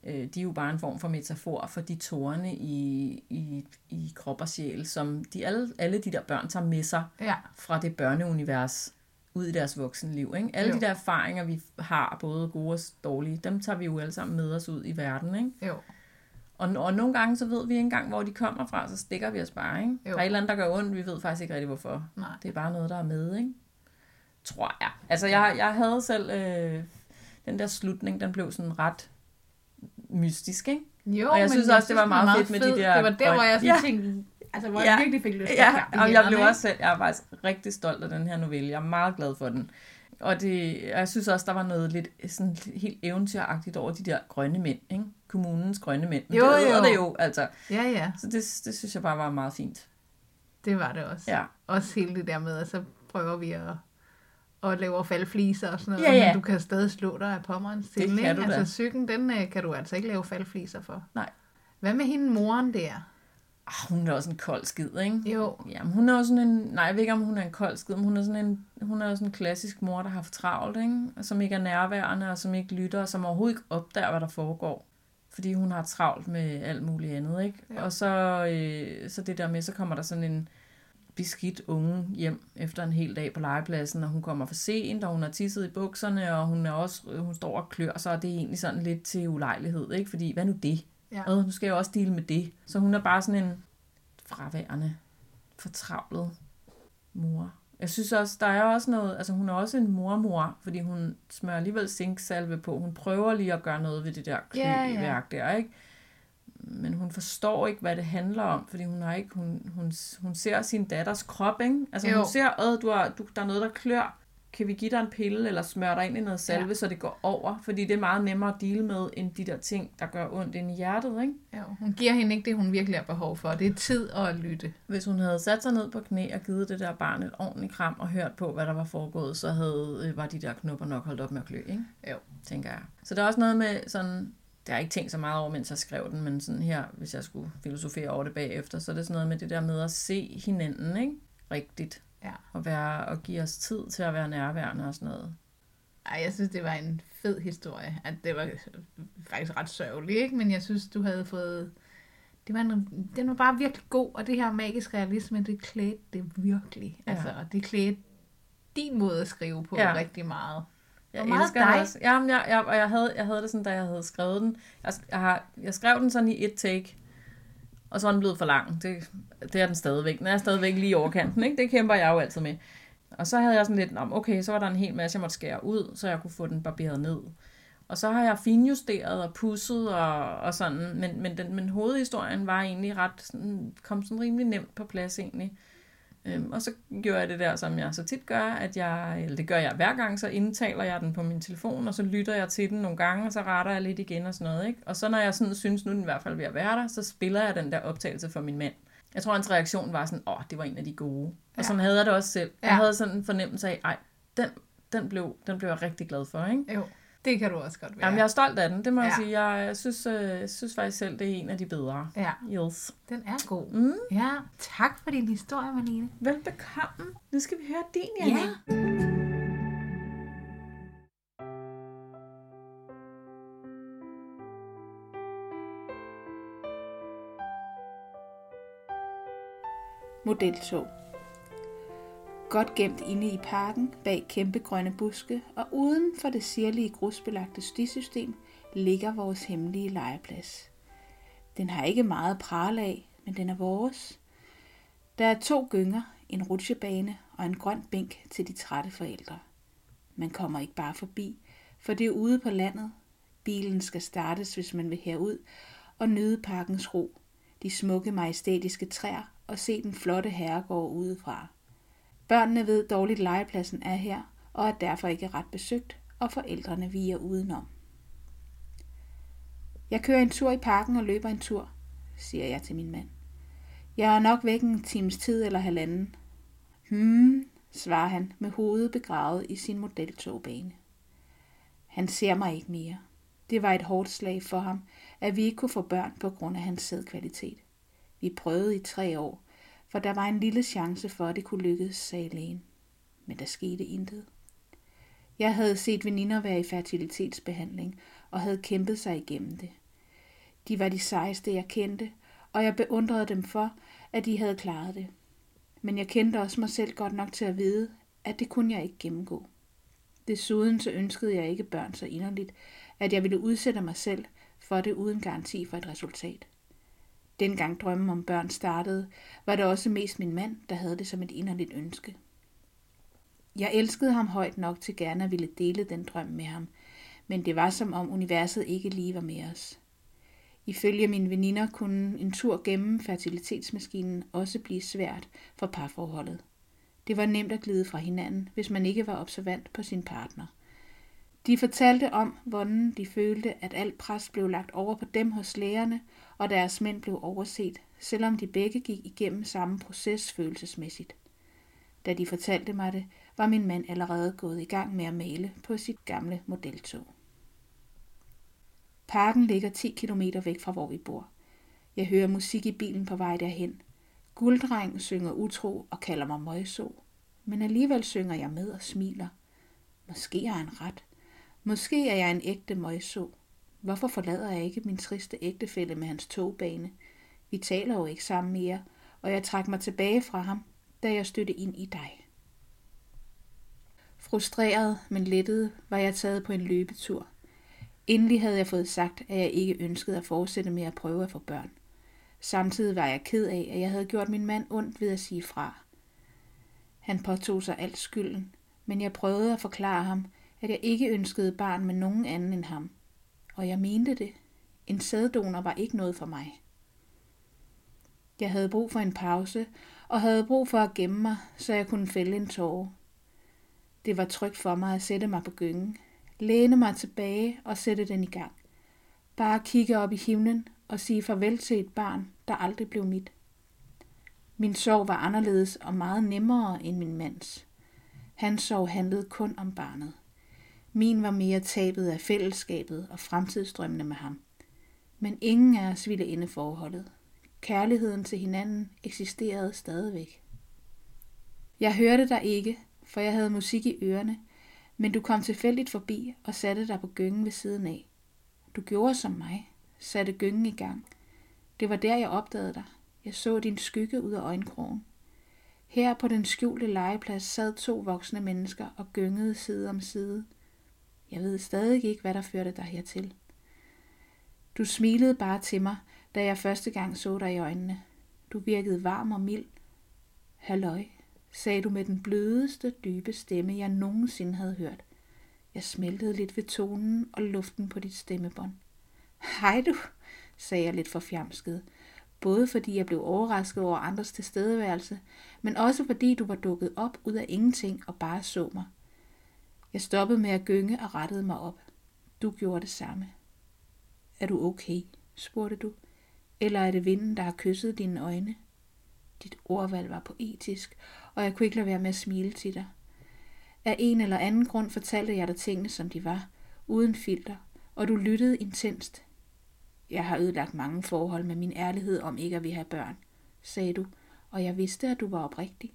Speaker 2: øh, de er jo bare en form for metafor for de tårne i, i, i krop og sjæl, som de alle, alle de der børn tager med sig
Speaker 1: Ja,
Speaker 2: fra det børneunivers ud i deres voksenliv. Ikke? Alle
Speaker 1: Jo.
Speaker 2: de der erfaringer, vi har, både gode og dårlige, dem tager vi jo alle sammen med os ud i verden. Ikke?
Speaker 1: jo.
Speaker 2: Og, og nogle gange, så ved vi ikke engang, hvor de kommer fra, så stikker vi os bare, ikke?
Speaker 1: Jo.
Speaker 2: Der er et eller andet, der gør ondt, vi ved faktisk ikke rigtig, hvorfor.
Speaker 1: Nej.
Speaker 2: Det er bare noget, der er med, ikke? Tror jeg. Altså, jeg, jeg havde selv... Øh, den der slutning, den blev sådan ret mystisk, ikke?
Speaker 1: Jo,
Speaker 2: Og jeg synes også, det var
Speaker 1: den
Speaker 2: meget fedt med de der
Speaker 1: Det var der, hvor jeg sådan
Speaker 2: grøn-
Speaker 1: tænkte, altså hvor
Speaker 2: Ja.
Speaker 1: jeg virkelig fik lyst til at
Speaker 2: Ja,
Speaker 1: i
Speaker 2: og jeg blev også selv, jeg er faktisk rigtig stolt af den her novelle. Jeg er meget glad for den. Og det, jeg synes også, der var noget lidt sådan helt eventyragtigt over de der grønne mænd, ikke? Kommunens grønne mænd. Men
Speaker 1: Jo,
Speaker 2: det
Speaker 1: jo.
Speaker 2: det jo, altså.
Speaker 1: Ja, ja,
Speaker 2: Så det, det synes jeg bare var meget fint.
Speaker 1: det var det også.
Speaker 2: Ja.
Speaker 1: Også hele det der med, at så prøver vi at, at lave faldfliser og sådan noget,
Speaker 2: Ja, ja.
Speaker 1: men du kan stadig slå dig af pommerens til,
Speaker 2: Det kan
Speaker 1: ikke?
Speaker 2: du da.
Speaker 1: Altså cykeln, den øh, kan du altså ikke lave faldfliser for.
Speaker 2: Nej.
Speaker 1: Hvad med hende moren der?
Speaker 2: Ah, hun er også en kold skid, ikke?
Speaker 1: Jo,
Speaker 2: Jamen, hun er jo sådan en... Nej, jeg ved ikke, om hun er en kold skid, men hun er sådan en, hun er jo sådan en klassisk mor, der har haft travlt, ikke? Og som ikke er nærværende, og som ikke lytter, og som overhovedet ikke opdager, hvad der foregår. Fordi hun har travlt med alt muligt andet, ikke?
Speaker 1: Ja.
Speaker 2: Og så, øh, så det der med, så kommer der sådan en beskidt unge hjem efter en hel dag på legepladsen, og hun kommer for sent, og hun har tisset i bukserne, og hun, er også, hun står og klør sig, og det er egentlig sådan lidt til ulejlighed, ikke? Fordi, hvad nu det?
Speaker 1: Ja.
Speaker 2: Og nu skal jeg også dele med det. Så hun er bare sådan en fraværende fortravlet mor. Jeg synes også, der er også noget, altså hun er også en mormor, fordi hun smører alligevel zinksalve på. Hun prøver lige at gøre noget ved det der kløværk
Speaker 3: Ja, ja.
Speaker 2: der, ikke? Men hun forstår ikke, hvad det handler om, fordi hun har ikke, hun, hun, hun ser sin datters krop, ikke? Altså
Speaker 3: Jo.
Speaker 2: hun ser, at du har, du, der er noget, der klør. Kan vi give dig en pille, eller smøre dig ind i noget salve,
Speaker 3: Ja.
Speaker 2: ja. så det går over? Fordi det er meget nemmere at dele med, end de der ting, der gør ondt ind i hjertet, ikke?
Speaker 3: Jo, hun giver hende ikke det, hun virkelig har behov for. Det er tid at lytte.
Speaker 2: Hvis hun havde sat sig ned på knæ og givet det der barn et ordentligt kram og hørt på, hvad der var foregået, så havde, øh, var de der knopper nok holdt op med at klø, ikke?
Speaker 3: Jo.
Speaker 2: Tænker jeg. Så der er også noget med sådan, det har jeg ikke tænkt så meget over, mens jeg skrev den, men sådan her, hvis jeg skulle filosofere over det bagefter, så er det sådan noget med det der med at se hinanden, ikke? Rigtigt.
Speaker 3: Ja.
Speaker 2: Og, være, og give os tid til at være nærværende og sådan noget.
Speaker 3: Ej, jeg synes, det var en fed historie. At det var faktisk ret sørgeligt, ikke? Men jeg synes, du havde fået... Det var en, den var bare virkelig god, og det her magisk realisme, det klædte det virkelig.
Speaker 2: Ja.
Speaker 3: Altså, og det klædte din måde at skrive på
Speaker 2: Ja.
Speaker 3: rigtig meget.
Speaker 2: Jeg
Speaker 3: meget
Speaker 2: elsker
Speaker 3: dig?
Speaker 2: også. Jamen, jeg, jeg, og jeg havde, jeg havde det sådan, da jeg havde skrevet den. Jeg, jeg, har, jeg skrev den sådan i et take, og så er den blevet for lang. Det, det er den stadigvæk. Den er stadigvæk lige i overkanten, ikke? Det kæmper jeg jo altid med. Og så havde jeg sådan lidt, om okay, så var der en hel masse, jeg måtte skære ud, så jeg kunne få den barberet ned. Og så har jeg finjusteret og pusset og, og sådan, men, men, den, men hovedhistorien var egentlig ret, sådan, kom sådan rimelig nemt på plads egentlig. Øhm, og så gjorde jeg det der, som jeg så tit gør, at jeg, eller det gør jeg hver gang, så indtaler jeg den på min telefon, og så lytter jeg til den nogle gange, og så retter jeg lidt igen og sådan noget. Ikke? Og så når jeg sådan synes, nu er den i hvert fald ved at være der, så spiller jeg den der optagelse for min mand. Jeg tror, hans reaktion var sådan, åh, det var en af de gode. Og
Speaker 3: Ja.
Speaker 2: sådan havde jeg det også selv. Jeg
Speaker 3: Ja.
Speaker 2: havde sådan en fornemmelse af, ej, den, den, blev, den blev jeg rigtig glad for, ikke?
Speaker 3: Jo, det kan du også godt være.
Speaker 2: Jamen, jeg er stolt af den, det må ja. jeg
Speaker 3: Ja.
Speaker 2: sige. Jeg, jeg synes, øh, jeg synes faktisk selv, det er en af de bedre.
Speaker 3: Ja,
Speaker 2: Yes.
Speaker 3: den er god.
Speaker 2: Mm.
Speaker 3: Ja, tak for din historie, Malene.
Speaker 2: Velbekomme. Nu skal vi høre din, Janne.
Speaker 1: Modeltog. Godt gemt inde i parken bag kæmpe grønne buske og uden for det sirlige grusbelagte stisystem ligger vores hemmelige legeplads. Den har ikke meget pral af, men den er vores. Der er to gynger, en rutsjebane og en grøn bænk til de trætte forældre. Man kommer ikke bare forbi, for det er ude på landet. Bilen skal startes, hvis man vil herud, og nyde parkens ro, de smukke majestætiske træer og se den flotte herregård udefra. Børnene ved dårligt legepladsen er her, og er derfor ikke ret besøgt, og forældrene viger udenom. Jeg kører en tur i parken og løber en tur, siger jeg til min mand. Jeg er nok væk en times tid eller halvanden. Hmm, svarer han med hovedet begravet i sin modeltogbane. Han ser mig ikke mere. Det var et hårdt slag for ham, at vi ikke kunne få børn på grund af hans sædkvalitet. Vi prøvede i tre år, for der var en lille chance for, at det kunne lykkes, sagde lægen. Men der skete intet. Jeg havde set veninder være i fertilitetsbehandling og havde kæmpet sig igennem det. De var de sejeste, jeg kendte, og jeg beundrede dem for, at de havde klaret det. Men jeg kendte også mig selv godt nok til at vide, at det kunne jeg ikke gennemgå. Desuden så ønskede jeg ikke børn så inderligt, at jeg ville udsætte mig selv for det uden garanti for et resultat. Dengang drømmen om børn startede, var det også mest min mand, der havde det som et inderligt ønske. Jeg elskede ham højt nok til gerne at ville dele den drøm med ham, men det var som om universet ikke lige var med os. Ifølge mine veninder kunne en tur gennem fertilitetsmaskinen også blive svært for parforholdet. Det var nemt at glide fra hinanden, hvis man ikke var observant på sin partner. De fortalte om, hvordan de følte, at alt pres blev lagt over på dem hos lægerne, og deres mænd blev overset, selvom de begge gik igennem samme proces følelsesmæssigt. Da de fortalte mig det, var min mand allerede gået i gang med at male på sit gamle modeltog. Parken ligger 10 km væk fra, hvor vi bor. Jeg hører musik i bilen på vej derhen. Gulddreng synger utro og kalder mig møjso, Men alligevel synger jeg med og smiler. Måske har han ret. Måske er jeg en ægte møgso. Hvorfor forlader jeg ikke min triste ægtefælle med hans togbane? Vi taler jo ikke sammen mere, og jeg trak mig tilbage fra ham, da jeg stødte ind i dig. Frustreret, men lettet, var jeg taget på en løbetur. Endelig havde jeg fået sagt, at jeg ikke ønskede at fortsætte med at prøve at få børn. Samtidig var jeg ked af, at jeg havde gjort min mand ondt ved at sige fra. Han påtog sig alt skylden, men jeg prøvede at forklare ham, at jeg ikke ønskede barn med nogen anden end ham. Og jeg mente det. En sæddonor var ikke noget for mig. Jeg havde brug for en pause, og havde brug for at gemme mig, så jeg kunne fælde en tåre. Det var trygt for mig at sætte mig på gyngen, læne mig tilbage og sætte den i gang. Bare kigge op i himlen og sige farvel til et barn, der aldrig blev mit. Min sorg var anderledes og meget nemmere end min mands. Hans sorg handlede kun om barnet. Min var mere tabet af fællesskabet og fremtidsdrømmene med ham. Men ingen af os ville ende forholdet. Kærligheden til hinanden eksisterede stadigvæk. Jeg hørte dig ikke, for jeg havde musik i ørerne, men du kom tilfældigt forbi og satte dig på gyngen ved siden af. Du gjorde som mig, satte gyngen i gang. Det var der, jeg opdagede dig. Jeg så din skygge ud af øjenkrogen. Her på den skjulte legeplads sad to voksne mennesker og gyngede side om side. Jeg ved stadig ikke, hvad der førte dig hertil. Du smilede bare til mig, da jeg første gang så dig i øjnene. Du virkede varm og mild. Halløj, sagde du med den blødeste, dybe stemme, jeg nogensinde havde hørt. Jeg smeltede lidt ved tonen og luften på dit stemmebånd. Hej du, sagde jeg lidt forfjamsket, både fordi jeg blev overrasket over andres tilstedeværelse, men også fordi du var dukket op ud af ingenting og bare så mig. Jeg stoppede med at gynge og rettede mig op. Du gjorde det samme. Er du okay? spurgte du. Eller er det vinden, der har kysset dine øjne? Dit ordvalg var poetisk, og jeg kunne ikke lade være med at smile til dig. Af en eller anden grund fortalte jeg dig tingene, som de var, uden filter, og du lyttede intenst. Jeg har ødelagt mange forhold med min ærlighed om ikke at vi have børn, sagde du, og jeg vidste, at du var oprigtig.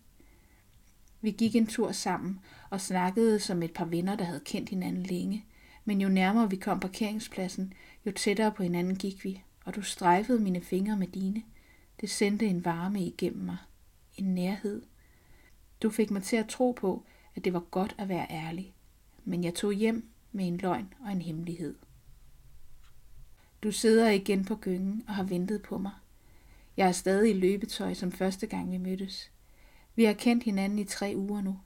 Speaker 1: Vi gik en tur sammen og snakkede som et par venner, der havde kendt hinanden længe, men jo nærmere vi kom parkeringspladsen, jo tættere på hinanden gik vi, og du strejfede mine fingre med dine. Det sendte en varme igennem mig. En nærhed. Du fik mig til at tro på, at det var godt at være ærlig. Men jeg tog hjem med en løgn og en hemmelighed. Du sidder igen på gyngen og har ventet på mig. Jeg er stadig i løbetøj som første gang vi mødtes. Vi har kendt hinanden i tre uger nu.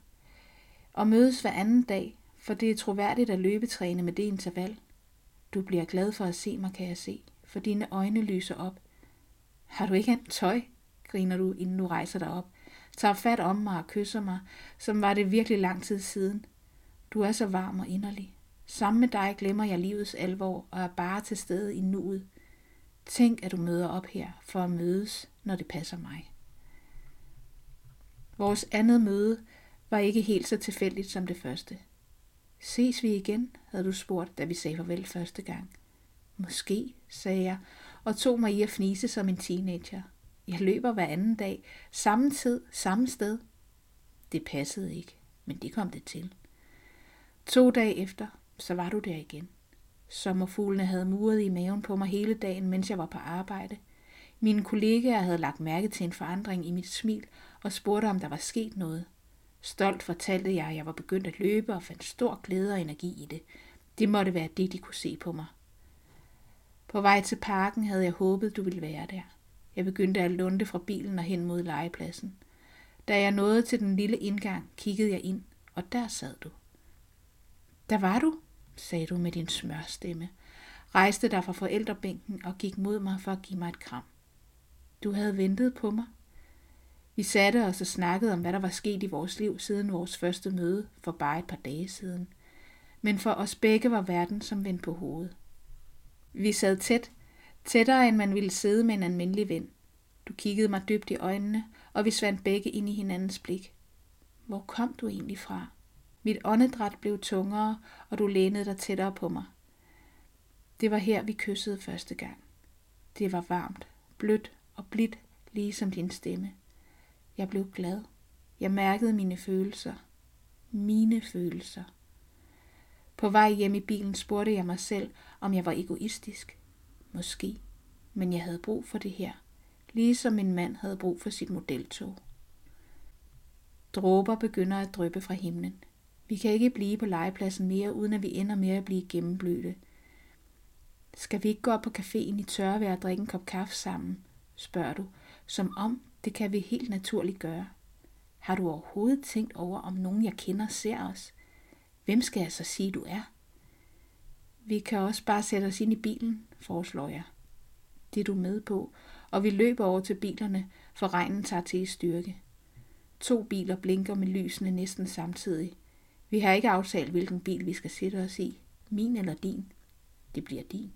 Speaker 1: Og mødes hver anden dag, for det er troværdigt at løbetræne med det interval. Du bliver glad for at se mig, kan jeg se, for dine øjne lyser op. Har du ikke andet tøj? griner du, inden du rejser dig op. Tager fat om mig og kysser mig, som var det virkelig lang tid siden. Du er så varm og inderlig. Sammen med dig glemmer jeg livets alvor og er bare til stede i nuet. Tænk, at du møder op her for at mødes, når det passer mig. Vores andet møde var ikke helt så tilfældigt som det første. Ses vi igen, havde du spurgt, da vi sagde farvel første gang. Måske, sagde jeg, og tog mig i at fnise som en teenager. Jeg løber hver anden dag, samme tid, samme sted. Det passede ikke, men det kom det til. To dage efter, så var du der igen. Sommerfuglene havde muret i maven på mig hele dagen, mens jeg var på arbejde. Mine kollegaer havde lagt mærke til en forandring i mit smil og spurgte, om der var sket noget. Stolt fortalte jeg, at jeg var begyndt at løbe og fandt stor glæde og energi i det. Det måtte være det, de kunne se på mig. På vej til parken havde jeg håbet, du ville være der. Jeg begyndte at lunde fra bilen og hen mod legepladsen. Da jeg nåede til den lille indgang, kiggede jeg ind, og der sad du. Der var du, sagde du med din smørstemme, rejste dig fra forældrebænken og gik mod mig for at give mig et kram. Du havde ventet på mig. Vi satte os og snakkede om, hvad der var sket i vores liv siden vores første møde for bare et par dage siden. Men for os begge var verden som vendt på hovedet. Vi sad tæt, tættere end man ville sidde med en almindelig ven. Du kiggede mig dybt i øjnene, og vi svandt begge ind i hinandens blik. Hvor kom du egentlig fra? Mit åndedræt blev tungere, og du lænede dig tættere på mig. Det var her, vi kyssede første gang. Det var varmt, blødt og blidt, ligesom din stemme. Jeg blev glad. Jeg mærkede mine følelser. Mine følelser. På vej hjem i bilen spurgte jeg mig selv, om jeg var egoistisk. Måske. Men jeg havde brug for det her. Ligesom min mand havde brug for sit modeltog. Dråber begynder at dryppe fra himlen. Vi kan ikke blive på legepladsen mere, uden at vi ender med at blive gennemblødte. Skal vi ikke gå op på caféen i tørvejr og drikke en kop kaffe sammen?
Speaker 4: spørger du, som om det kan vi helt naturligt gøre. Har du overhovedet tænkt over, om nogen jeg kender ser os? Hvem skal jeg så sige, du er? Vi kan også bare sætte os ind i bilen, foreslår jeg. Det er du med på, og vi løber over til bilerne, for regnen tager til i styrke. To biler blinker med lysene næsten samtidig. Vi har ikke aftalt, hvilken bil vi skal sætte os i. Min eller din. Det bliver din.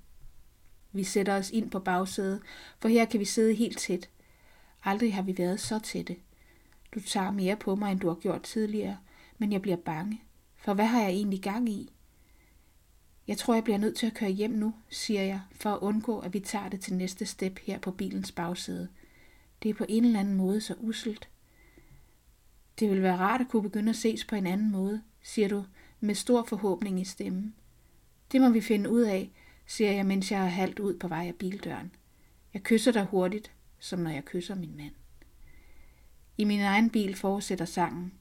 Speaker 4: Vi sætter os ind på bagsædet, for her kan vi sidde helt tæt. Aldrig har vi været så tætte. Du tager mere på mig, end du har gjort tidligere, men jeg bliver bange. For hvad har jeg egentlig gang i? Jeg tror, jeg bliver nødt til at køre hjem nu, siger jeg, for at undgå, at vi tager det til næste step her på bilens bagsæde. Det er på en eller anden måde så uselt. Det vil være rart at kunne begynde at ses på en anden måde, siger du, med stor forhåbning i stemmen. Det må vi finde ud af, siger jeg, mens jeg har halvt ud på vej af bildøren. Jeg kysser dig hurtigt, som når jeg kysser min mand. I min egen bil fortsætter sangen.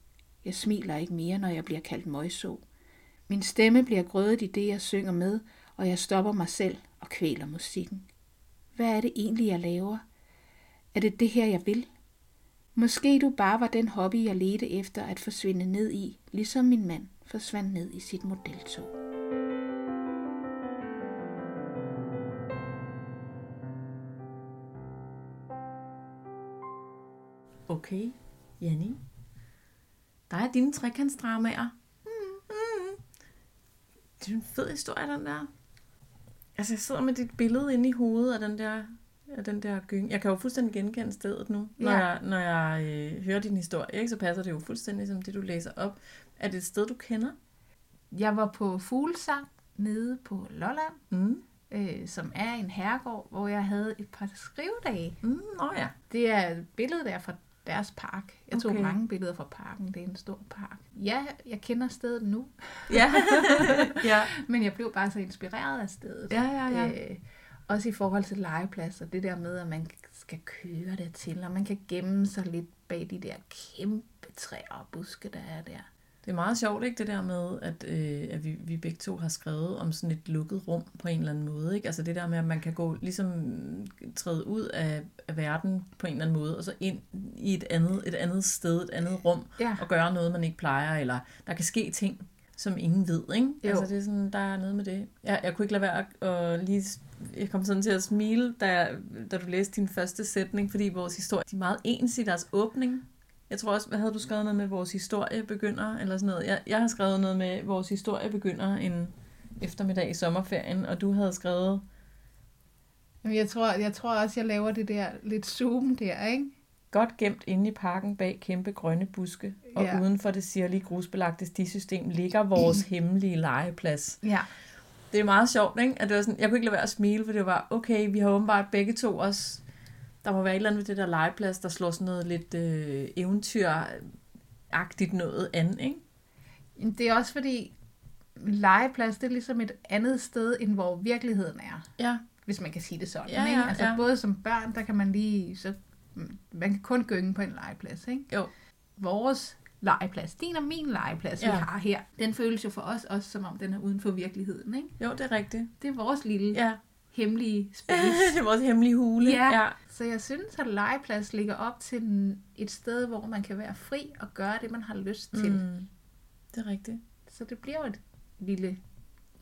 Speaker 4: Jeg smiler ikke mere, når jeg bliver kaldt møjså. Min stemme bliver grødet i det, jeg synger med, og jeg stopper mig selv og kvæler musikken. Hvad er det egentlig, jeg laver? Er det det her, jeg vil? Måske du bare var den hobby, jeg ledte efter at forsvinde ned i, ligesom min mand forsvandt ned i sit modeltog.
Speaker 2: Okay, Janni. Der er dine trekantsdramaer. Mm, mm. Det er en fed historie, den der. Altså, jeg sidder med dit billede inde i hovedet af den der, af den der gyng. Jeg kan jo fuldstændig genkende stedet nu, når
Speaker 1: Ja.
Speaker 2: jeg, når jeg øh, hører din historie. Ikke? Så passer det jo fuldstændig som det, du læser op. Er det et sted, du kender?
Speaker 1: Jeg var på fuglesang nede på Lolland,
Speaker 2: Mm.
Speaker 1: øh, som er en herregård, hvor jeg havde et par skrivedage.
Speaker 2: Mm, nå ja.
Speaker 1: Det er et billede der fra deres park. Jeg tog
Speaker 2: Okay.
Speaker 1: mange billeder fra parken. Det er en stor park. Ja, jeg kender stedet nu,
Speaker 2: Ja. (laughs) ja.
Speaker 1: men jeg blev bare så inspireret af stedet.
Speaker 2: Ja, ja, ja.
Speaker 1: Øh, også i forhold til legepladser. Det der med, at man skal køre der til, og man kan gemme sig lidt bag de der kæmpe træer og buske, der er der.
Speaker 2: Det er meget sjovt, ikke, det der med, at, øh, at vi, vi begge to har skrevet om sådan et lukket rum på en eller anden måde. Ikke? Altså det der med, at man kan gå ligesom træde ud af, af verden på en eller anden måde, og så ind i et andet, et andet sted, et andet rum,
Speaker 1: Ja.
Speaker 2: og gøre noget, man ikke plejer, eller der kan ske ting, som ingen ved. Ikke?
Speaker 1: Jo.
Speaker 2: Altså det er sådan, der er noget med det. Jeg, jeg kunne ikke lade være at, at lige... Jeg kom sådan til at smile, da, jeg, da du læste din første sætning, fordi vores historie de er meget ens i deres åbning. Jeg tror også, hvad havde du skrevet noget med, vores historie begynder, eller sådan noget? Jeg, jeg har skrevet noget med, vores historie begynder en eftermiddag i sommerferien, og du havde skrevet,
Speaker 1: Men jeg tror, jeg tror også, jeg laver det der lidt zoom der, ikke?
Speaker 2: godt gemt inde i parken bag kæmpe grønne buske, og
Speaker 1: Ja.
Speaker 2: uden for det sirlige grusbelagte stisystem ligger vores (clears throat) hemmelige legeplads.
Speaker 1: Ja.
Speaker 2: Det er meget sjovt, ikke? At det var sådan, jeg kunne ikke lade være at smile, for det var, okay, vi har åbenbart begge to også, der må være et eller andet ved det der legeplads, der slår sådan noget lidt øh, eventyragtigt noget an, ikke?
Speaker 1: Det er også fordi, legeplads, det er ligesom et andet sted, end hvor virkeligheden er.
Speaker 2: Ja,
Speaker 1: Hvis man kan sige det sådan,
Speaker 2: Ja,
Speaker 1: ikke? Altså
Speaker 2: ja.
Speaker 1: både som børn, der kan man lige, så man kan kun gynge på en legeplads, ikke?
Speaker 2: Jo.
Speaker 1: Vores legeplads, din og min legeplads, ja. vi har her, den føles jo for os også, som om den er uden for virkeligheden, ikke?
Speaker 2: jo, det er rigtigt.
Speaker 1: Det er vores lille ja. Hemmelige (laughs) space.
Speaker 2: det vores hemmelige hule.
Speaker 1: Ja.
Speaker 2: ja.
Speaker 1: Så jeg synes, at legeplads ligger op til en- et sted, hvor man kan være fri og gøre det, man har lyst til. Mm.
Speaker 2: Mm, det er rigtigt.
Speaker 1: Så det bliver jo et lille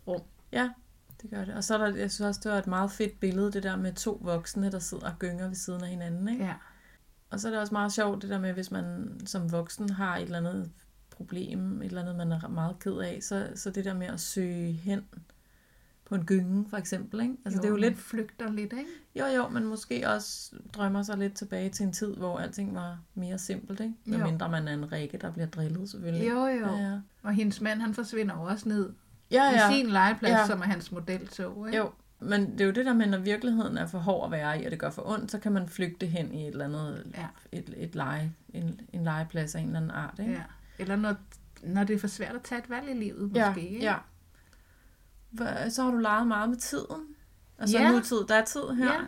Speaker 1: rum.
Speaker 2: Ja, det gør det. Og så er der, jeg synes også, det var et meget fedt billede, det der med to voksne, der sidder og gynger ved siden af hinanden. Ikke?
Speaker 1: Ja.
Speaker 2: Og så er det også meget sjovt, det der med, hvis man som voksen har et eller andet problem, et eller andet, man er meget ked af, så, så det der med at søge hen på en gynge, for eksempel. Ikke? Altså, jo, det er jo lidt,
Speaker 1: flygter lidt, ikke?
Speaker 2: jo jo, men måske også drømmer sig lidt tilbage til en tid, hvor alting var mere simpelt. Ikke?
Speaker 1: Jo.
Speaker 2: Medmindre man er en række, der bliver drillet, selvfølgelig.
Speaker 1: Jo, jo.
Speaker 2: Ja, ja.
Speaker 1: Og hendes mand, han forsvinder jo også ned
Speaker 2: Ja,
Speaker 1: ja. i sin legeplads,
Speaker 2: ja.
Speaker 1: som er hans modeltog, ikke?
Speaker 2: Jo, men det er jo det der med, når virkeligheden er for hård at være i, og det gør for ondt, så kan man flygte hen i et eller andet,
Speaker 1: Ja.
Speaker 2: et, et lege, en, en legeplads af en eller anden art, ikke?
Speaker 1: ja. Eller når, når det er for svært at tage et valg i livet, måske,
Speaker 2: ja,
Speaker 1: ikke?
Speaker 2: ja. Så har du leget meget med tiden. Altså
Speaker 1: Ja.
Speaker 2: nutid, der er tid her.
Speaker 1: Ja.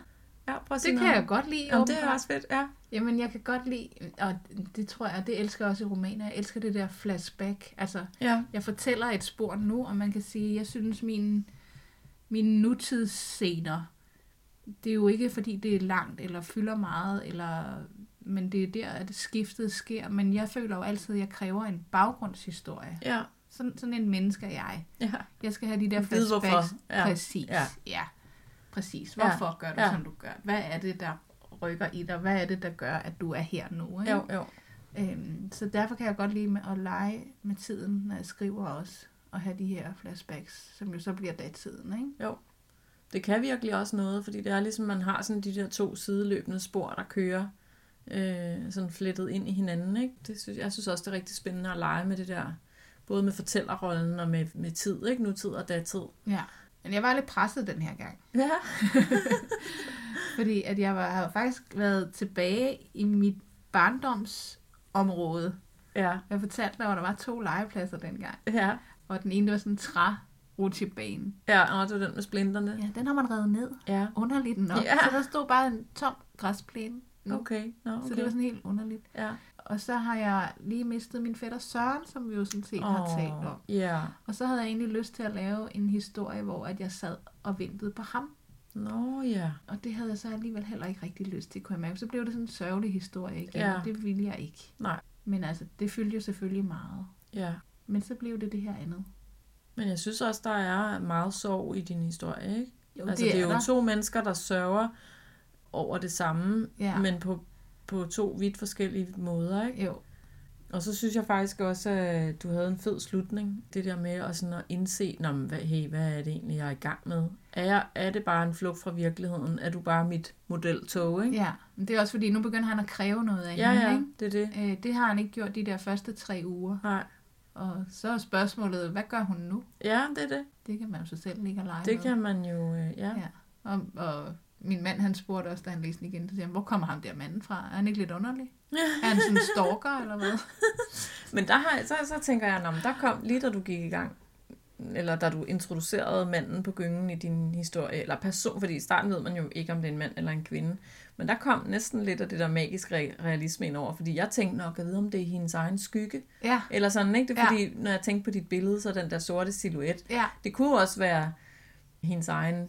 Speaker 2: ja prøv at
Speaker 1: Det kan
Speaker 2: noget.
Speaker 1: jeg godt lide.
Speaker 2: Jamen, det er også fedt, ja.
Speaker 1: Jamen, jeg kan godt lide, og det tror jeg, det elsker jeg også i romaner, jeg elsker det der flashback. Altså,
Speaker 2: Ja,
Speaker 1: jeg fortæller et spor nu, og man kan sige, jeg synes, min, mine nutidsscener det er jo ikke, fordi det er langt, eller fylder meget, eller, men det er der, at skiftet sker. Men jeg føler jo altid, at jeg kræver en baggrundshistorie.
Speaker 2: Ja.
Speaker 1: Sådan, sådan en menneske er jeg.
Speaker 2: Ja.
Speaker 1: Jeg skal have de der
Speaker 2: hvorfor.
Speaker 1: flashbacks.
Speaker 2: Ja.
Speaker 1: Præcis.
Speaker 2: Ja.
Speaker 1: ja. Præcis.
Speaker 2: Ja.
Speaker 1: Hvorfor gør du,
Speaker 2: Ja.
Speaker 1: som du gør? Hvad er det, der rykker i dig? Hvad er det, der gør, at du er her nu? Ikke?
Speaker 2: Jo, jo.
Speaker 1: Øhm, så derfor kan jeg godt lide med at lege med tiden, når jeg skriver også, og have de her flashbacks, som jo så bliver datiden, ikke?
Speaker 2: Jo. Det kan virkelig også noget, fordi det er ligesom, man har sådan de der to sideløbende spor, der kører øh, sådan flettet ind i hinanden. Ikke? Det synes, jeg synes også, det er rigtig spændende at lege med det der, både med fortællerrollen og med, med tid, ikke? nutid og datid.
Speaker 1: Ja. Men jeg var lidt presset den her gang,
Speaker 2: Ja. (laughs)
Speaker 1: fordi at jeg var, har faktisk været tilbage i mit barndomsområde.
Speaker 2: Ja.
Speaker 1: Jeg fortalte dig, at der var to legepladser dengang,
Speaker 2: Ja.
Speaker 1: og den ene var sådan en træ rutsjebane.
Speaker 2: Ja, og det var den med splinterne.
Speaker 1: Ja, den har man revet ned.
Speaker 2: Ja.
Speaker 1: Underligt nok.
Speaker 2: Ja.
Speaker 1: Så der stod bare en tom græsplæne.
Speaker 2: Okay. Nå, okay.
Speaker 1: Så det var sådan helt underligt.
Speaker 2: Ja.
Speaker 1: Og så har jeg lige mistet min fætter Søren, som vi jo sådan set har talt om.
Speaker 2: Ja.
Speaker 1: Og så havde jeg egentlig lyst til at lave en historie, hvor at jeg sad og ventede på ham.
Speaker 2: Nå, ja.
Speaker 1: Og det havde jeg så alligevel heller ikke rigtig lyst til, kunne jeg mærke. Så blev det sådan en sørgelig historie igen,
Speaker 2: Ja.
Speaker 1: og det ville jeg ikke.
Speaker 2: Nej.
Speaker 1: Men altså, det fyldte jo selvfølgelig meget.
Speaker 2: Ja.
Speaker 1: Men så blev det det her andet.
Speaker 2: Men jeg synes også, der er meget sorg i din historie, ikke?
Speaker 1: Jo,
Speaker 2: altså, det er, jo
Speaker 1: der.
Speaker 2: to mennesker, der sørger over det samme,
Speaker 1: Ja.
Speaker 2: men på, på to vidt forskellige måder, ikke?
Speaker 1: Jo,
Speaker 2: Og så synes jeg faktisk også, at du havde en fed slutning. Det der med at, sådan at indse, Nå, hvad, hey, hvad er det egentlig, jeg er i gang med? Er, jeg, er det bare en flugt fra virkeligheden? Er du bare mit modeltog, ikke?
Speaker 1: ja. Men det er også fordi, nu begynder han at kræve noget af
Speaker 2: ja,
Speaker 1: hende,
Speaker 2: ja
Speaker 1: ikke?
Speaker 2: det er det.
Speaker 1: Øh, det har han ikke gjort de der første tre uger.
Speaker 2: Nej.
Speaker 1: Og så er spørgsmålet, hvad gør hun nu?
Speaker 2: Ja, det er det.
Speaker 1: Det kan man jo så selv og lege
Speaker 2: Det
Speaker 1: med.
Speaker 2: kan man jo, øh, ja.
Speaker 1: Ja. Og, og min mand, han spurgte også, da han læste den igen, så siger han, hvor kommer ham der manden fra? Er han ikke lidt underlig? (laughs) Er han sådan en stalker, eller hvad? (laughs)
Speaker 2: Men der har, så, så tænker jeg, om der kom lige da du gik i gang, eller da du introducerede manden på gyngen i din historie, eller person, fordi i starten ved man jo ikke, om det er en mand eller en kvinde. Men der kom næsten lidt af det der magiske re- realisme ind over, fordi jeg tænkte nok, at vide, om det er hendes egen skygge.
Speaker 1: Ja,
Speaker 2: Eller sådan, ikke? Det er
Speaker 1: Ja.
Speaker 2: fordi, når jeg tænkte på dit billede, så den der sorte silhuet,
Speaker 1: ja,
Speaker 2: det kunne også være hendes egen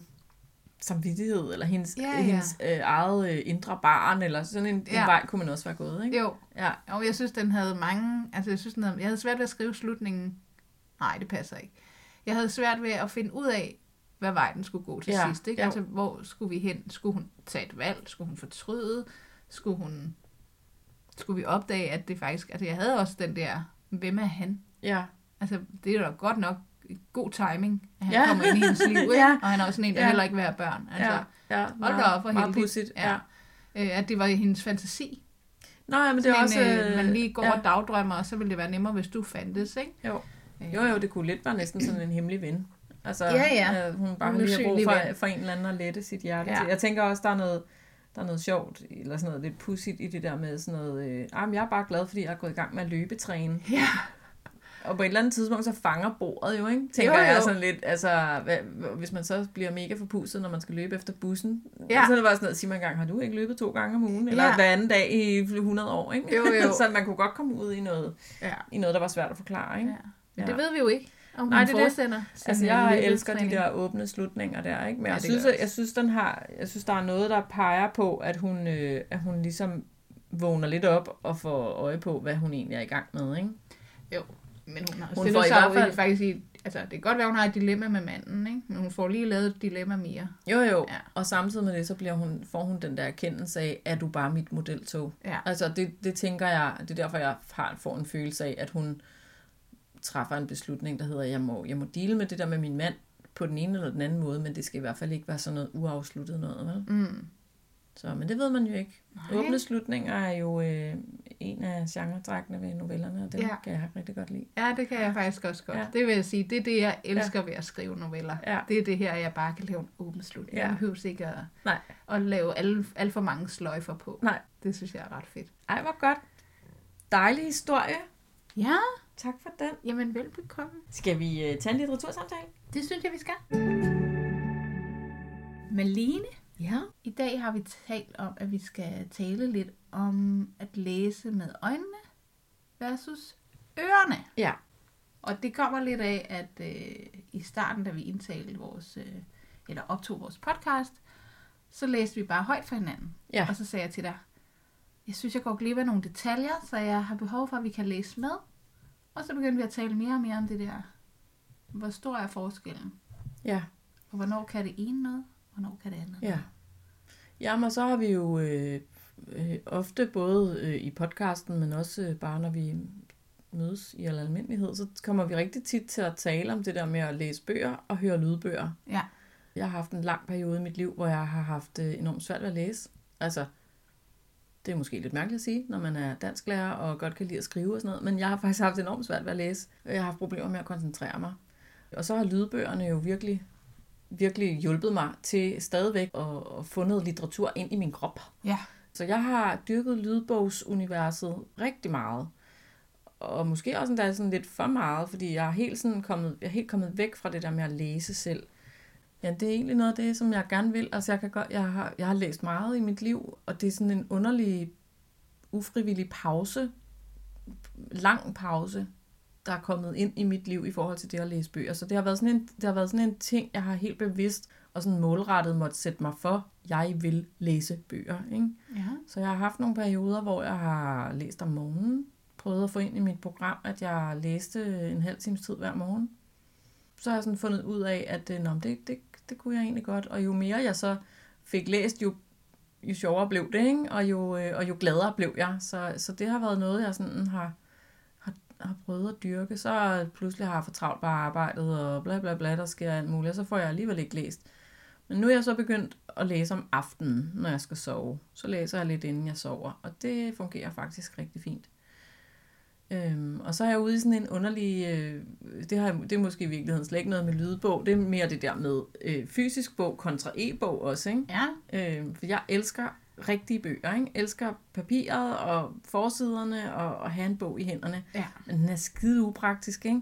Speaker 2: samvittighed, eller hendes,
Speaker 1: Ja, ja.
Speaker 2: hendes øh, eget øh, indre barn, eller sådan en,
Speaker 1: Ja.
Speaker 2: en vej kunne man også være gået, ikke?
Speaker 1: jo.
Speaker 2: Ja,
Speaker 1: Og jeg synes, den havde mange... Altså, jeg synes, den havde, jeg havde svært ved at skrive slutningen. Nej, det passer ikke. Jeg havde svært ved at finde ud af, hvad vej den skulle gå til
Speaker 2: Ja,
Speaker 1: sidst. Ikke?
Speaker 2: jo.
Speaker 1: Altså, hvor skulle vi hen? Skulle hun tage et valg? Skulle hun fortryde? Skulle hun... Skulle vi opdage, at det faktisk... Altså, jeg havde også den der... Hvem er han?
Speaker 2: ja,
Speaker 1: Altså, det er da godt nok god timing, at han
Speaker 2: Ja.
Speaker 1: kommer ind i hendes liv, (laughs) ikke?
Speaker 2: Ja.
Speaker 1: Og han er også sådan en, der
Speaker 2: Ja.
Speaker 1: heller ikke vil have børn. Altså,
Speaker 2: ja, ja.
Speaker 1: hold da op,
Speaker 2: meget
Speaker 1: heldigt.
Speaker 2: pudsigt, ja.
Speaker 1: Øh, at det var hendes fantasi.
Speaker 2: Nå ja, men det er også...
Speaker 1: Øh, man lige går
Speaker 2: ja.
Speaker 1: og dagdrømmer, og så ville det være nemmere, hvis du fandtes, ikke?
Speaker 2: Jo.
Speaker 1: Øh,
Speaker 2: Jo, jo, det kunne lidt være næsten sådan en hemmelig ven. Altså,
Speaker 1: Ja, ja.
Speaker 2: Øh, hun bare
Speaker 1: En
Speaker 2: lige har brug for, for en eller anden at lette sit hjerte
Speaker 1: Ja.
Speaker 2: til. Jeg tænker også, der er noget, der er noget sjovt, eller sådan noget lidt pudsigt i det der med sådan noget, øh, ah, men jeg er bare glad, fordi jeg er gået i gang med at løbetræne.
Speaker 1: Ja.
Speaker 2: Og på et eller andet tidspunkt, så fanger bordet jo, ikke? Tænker
Speaker 1: Jo,
Speaker 2: jeg
Speaker 1: jo.
Speaker 2: sådan lidt, altså, hvad, hvis man så bliver mega forpustet, når man skal løbe efter bussen,
Speaker 1: Ja.
Speaker 2: så er det bare sådan noget, sig mig engang, har du ikke løbet to gange om ugen? Eller
Speaker 1: Ja.
Speaker 2: hver anden dag i 100 år, ikke?
Speaker 1: Jo, jo. (laughs)
Speaker 2: så man kunne godt komme ud i noget,
Speaker 1: ja.
Speaker 2: i noget, der var svært at forklare, ikke?
Speaker 1: ja. Men
Speaker 2: Ja.
Speaker 1: det ved vi jo ikke, om
Speaker 2: Nej, det er det. Altså, jeg elsker de der åbne slutninger der, ikke? Men
Speaker 1: Ja,
Speaker 2: jeg, synes,
Speaker 1: jeg
Speaker 2: jeg synes, den har, jeg synes, der er noget, der peger på, at hun, øh, at hun ligesom vågner lidt op og får øje på, hvad hun egentlig er i gang med, ikke?
Speaker 1: Jo, men hun har
Speaker 2: Hun får i hvert fald-
Speaker 1: faktisk i... Altså, det kan godt være, hun har et dilemma med manden, ikke? Men hun får lige lavet et dilemma mere.
Speaker 2: Jo, jo.
Speaker 1: Ja.
Speaker 2: Og samtidig med det, så bliver hun, får hun den der erkendelse af, at du bare mit modeltog.
Speaker 1: Ja.
Speaker 2: Altså, det, det tænker jeg, det er derfor, jeg har, får en følelse af, at hun træffer en beslutning, der hedder, jeg må, jeg må dele med det der med min mand på den ene eller den anden måde, men det skal i hvert fald ikke være sådan noget uafsluttet noget, vel?
Speaker 1: Mm.
Speaker 2: Så, men det ved man jo ikke.
Speaker 1: Nej.
Speaker 2: Åbne slutninger er jo øh, en af genretrækkene ved novellerne, og dem
Speaker 1: Ja.
Speaker 2: kan jeg rigtig godt lide.
Speaker 1: Ja, det kan jeg faktisk også godt.
Speaker 2: Ja.
Speaker 1: Det vil jeg sige, det er det, jeg elsker ja. ved at skrive noveller.
Speaker 2: Ja.
Speaker 1: Det er det her, jeg bare kan lave en åben slutning.
Speaker 2: Ja.
Speaker 1: Jeg behøver ikke at,
Speaker 2: Nej.
Speaker 1: at lave alt, alt for mange sløjfer på.
Speaker 2: Nej.
Speaker 1: Det synes jeg er ret fedt.
Speaker 2: Ej, hvor godt. Dejlig historie.
Speaker 1: Ja,
Speaker 2: Tak for den.
Speaker 1: jamen velbekomme.
Speaker 2: Skal vi øh, tage en litteratursamtale?
Speaker 1: Det synes jeg, vi skal. Malene,
Speaker 2: Ja.
Speaker 1: i dag har vi talt om, at vi skal tale lidt om at læse med øjnene versus ørerne.
Speaker 2: Ja.
Speaker 1: Og det kommer lidt af, at øh, i starten, da vi indtalte vores, øh, eller optog vores podcast, så læste vi bare højt for hinanden.
Speaker 2: Ja.
Speaker 1: Og så sagde jeg til dig, jeg synes, jeg går glip af nogle detaljer, så jeg har behov for, at vi kan læse med. Og så begyndte vi at tale mere og mere om det der. Hvor stor er forskellen?
Speaker 2: Ja.
Speaker 1: Og hvornår kan det ene noget? Hvornår kan det andet?
Speaker 2: Ja. Jamen, og så har vi jo øh, øh, ofte både øh, i podcasten, men også øh, bare når vi mødes i al almindelighed, så kommer vi rigtig tit til at tale om det der med at læse bøger og høre lydbøger.
Speaker 1: Ja.
Speaker 2: Jeg har haft en lang periode i mit liv, hvor jeg har haft øh, enormt svært ved at læse. Altså, det er måske lidt mærkeligt at sige, når man er dansklærer og godt kan lide at skrive og sådan noget, men jeg har faktisk haft enormt svært ved at læse. og Jeg har haft problemer med at koncentrere mig. Og så har lydbøgerne jo virkelig, virkelig hjulpet mig til stadigvæk at, at få noget litteratur ind i min krop.
Speaker 1: Ja.
Speaker 2: Så jeg har dyrket lydbogsuniverset rigtig meget. Og måske også endda sådan lidt for meget, fordi jeg er helt, sådan kommet, jeg er helt kommet væk fra det der med at læse selv. Ja, det er egentlig noget af det, som jeg gerne vil. Altså, jeg, kan godt, jeg, har, jeg har læst meget i mit liv, og det er sådan en underlig, ufrivillig pause, lang pause, der er kommet ind i mit liv i forhold til det at læse bøger. Så det har været sådan en, det har været sådan en ting, jeg har helt bevidst og sådan målrettet måtte sætte mig for, jeg vil læse bøger. Ikke?
Speaker 1: Ja.
Speaker 2: Så jeg har haft nogle perioder, hvor jeg har læst om morgenen, prøvet at få ind i mit program, at jeg læste en halv times tid hver morgen. Så har jeg sådan fundet ud af, at øh, nå, det, det, det kunne jeg egentlig godt. Og jo mere jeg så fik læst, jo, jo sjovere blev det, ikke? Og, jo, øh, og jo gladere blev jeg. Så, så det har været noget, jeg sådan har, har, har prøvet at dyrke. Så pludselig har jeg for travlt bare arbejdet, og bla bla bla, der sker alt muligt, og så får jeg alligevel ikke læst. Men nu er jeg så begyndt at læse om aftenen, når jeg skal sove. Så læser jeg lidt, inden jeg sover, og det fungerer faktisk rigtig fint. Øhm, og så er jeg ude i sådan en underlig, øh, det, har, det er måske i virkeligheden slet ikke noget med lydbog, det er mere det der med øh, fysisk bog kontra e-bog også, ikke?
Speaker 1: Ja.
Speaker 2: Øh, for jeg elsker rigtige bøger, ikke? Elsker papiret og forsiderne og, og have en bog i hænderne.
Speaker 1: Ja.
Speaker 2: Men den er skide upraktisk, ikke?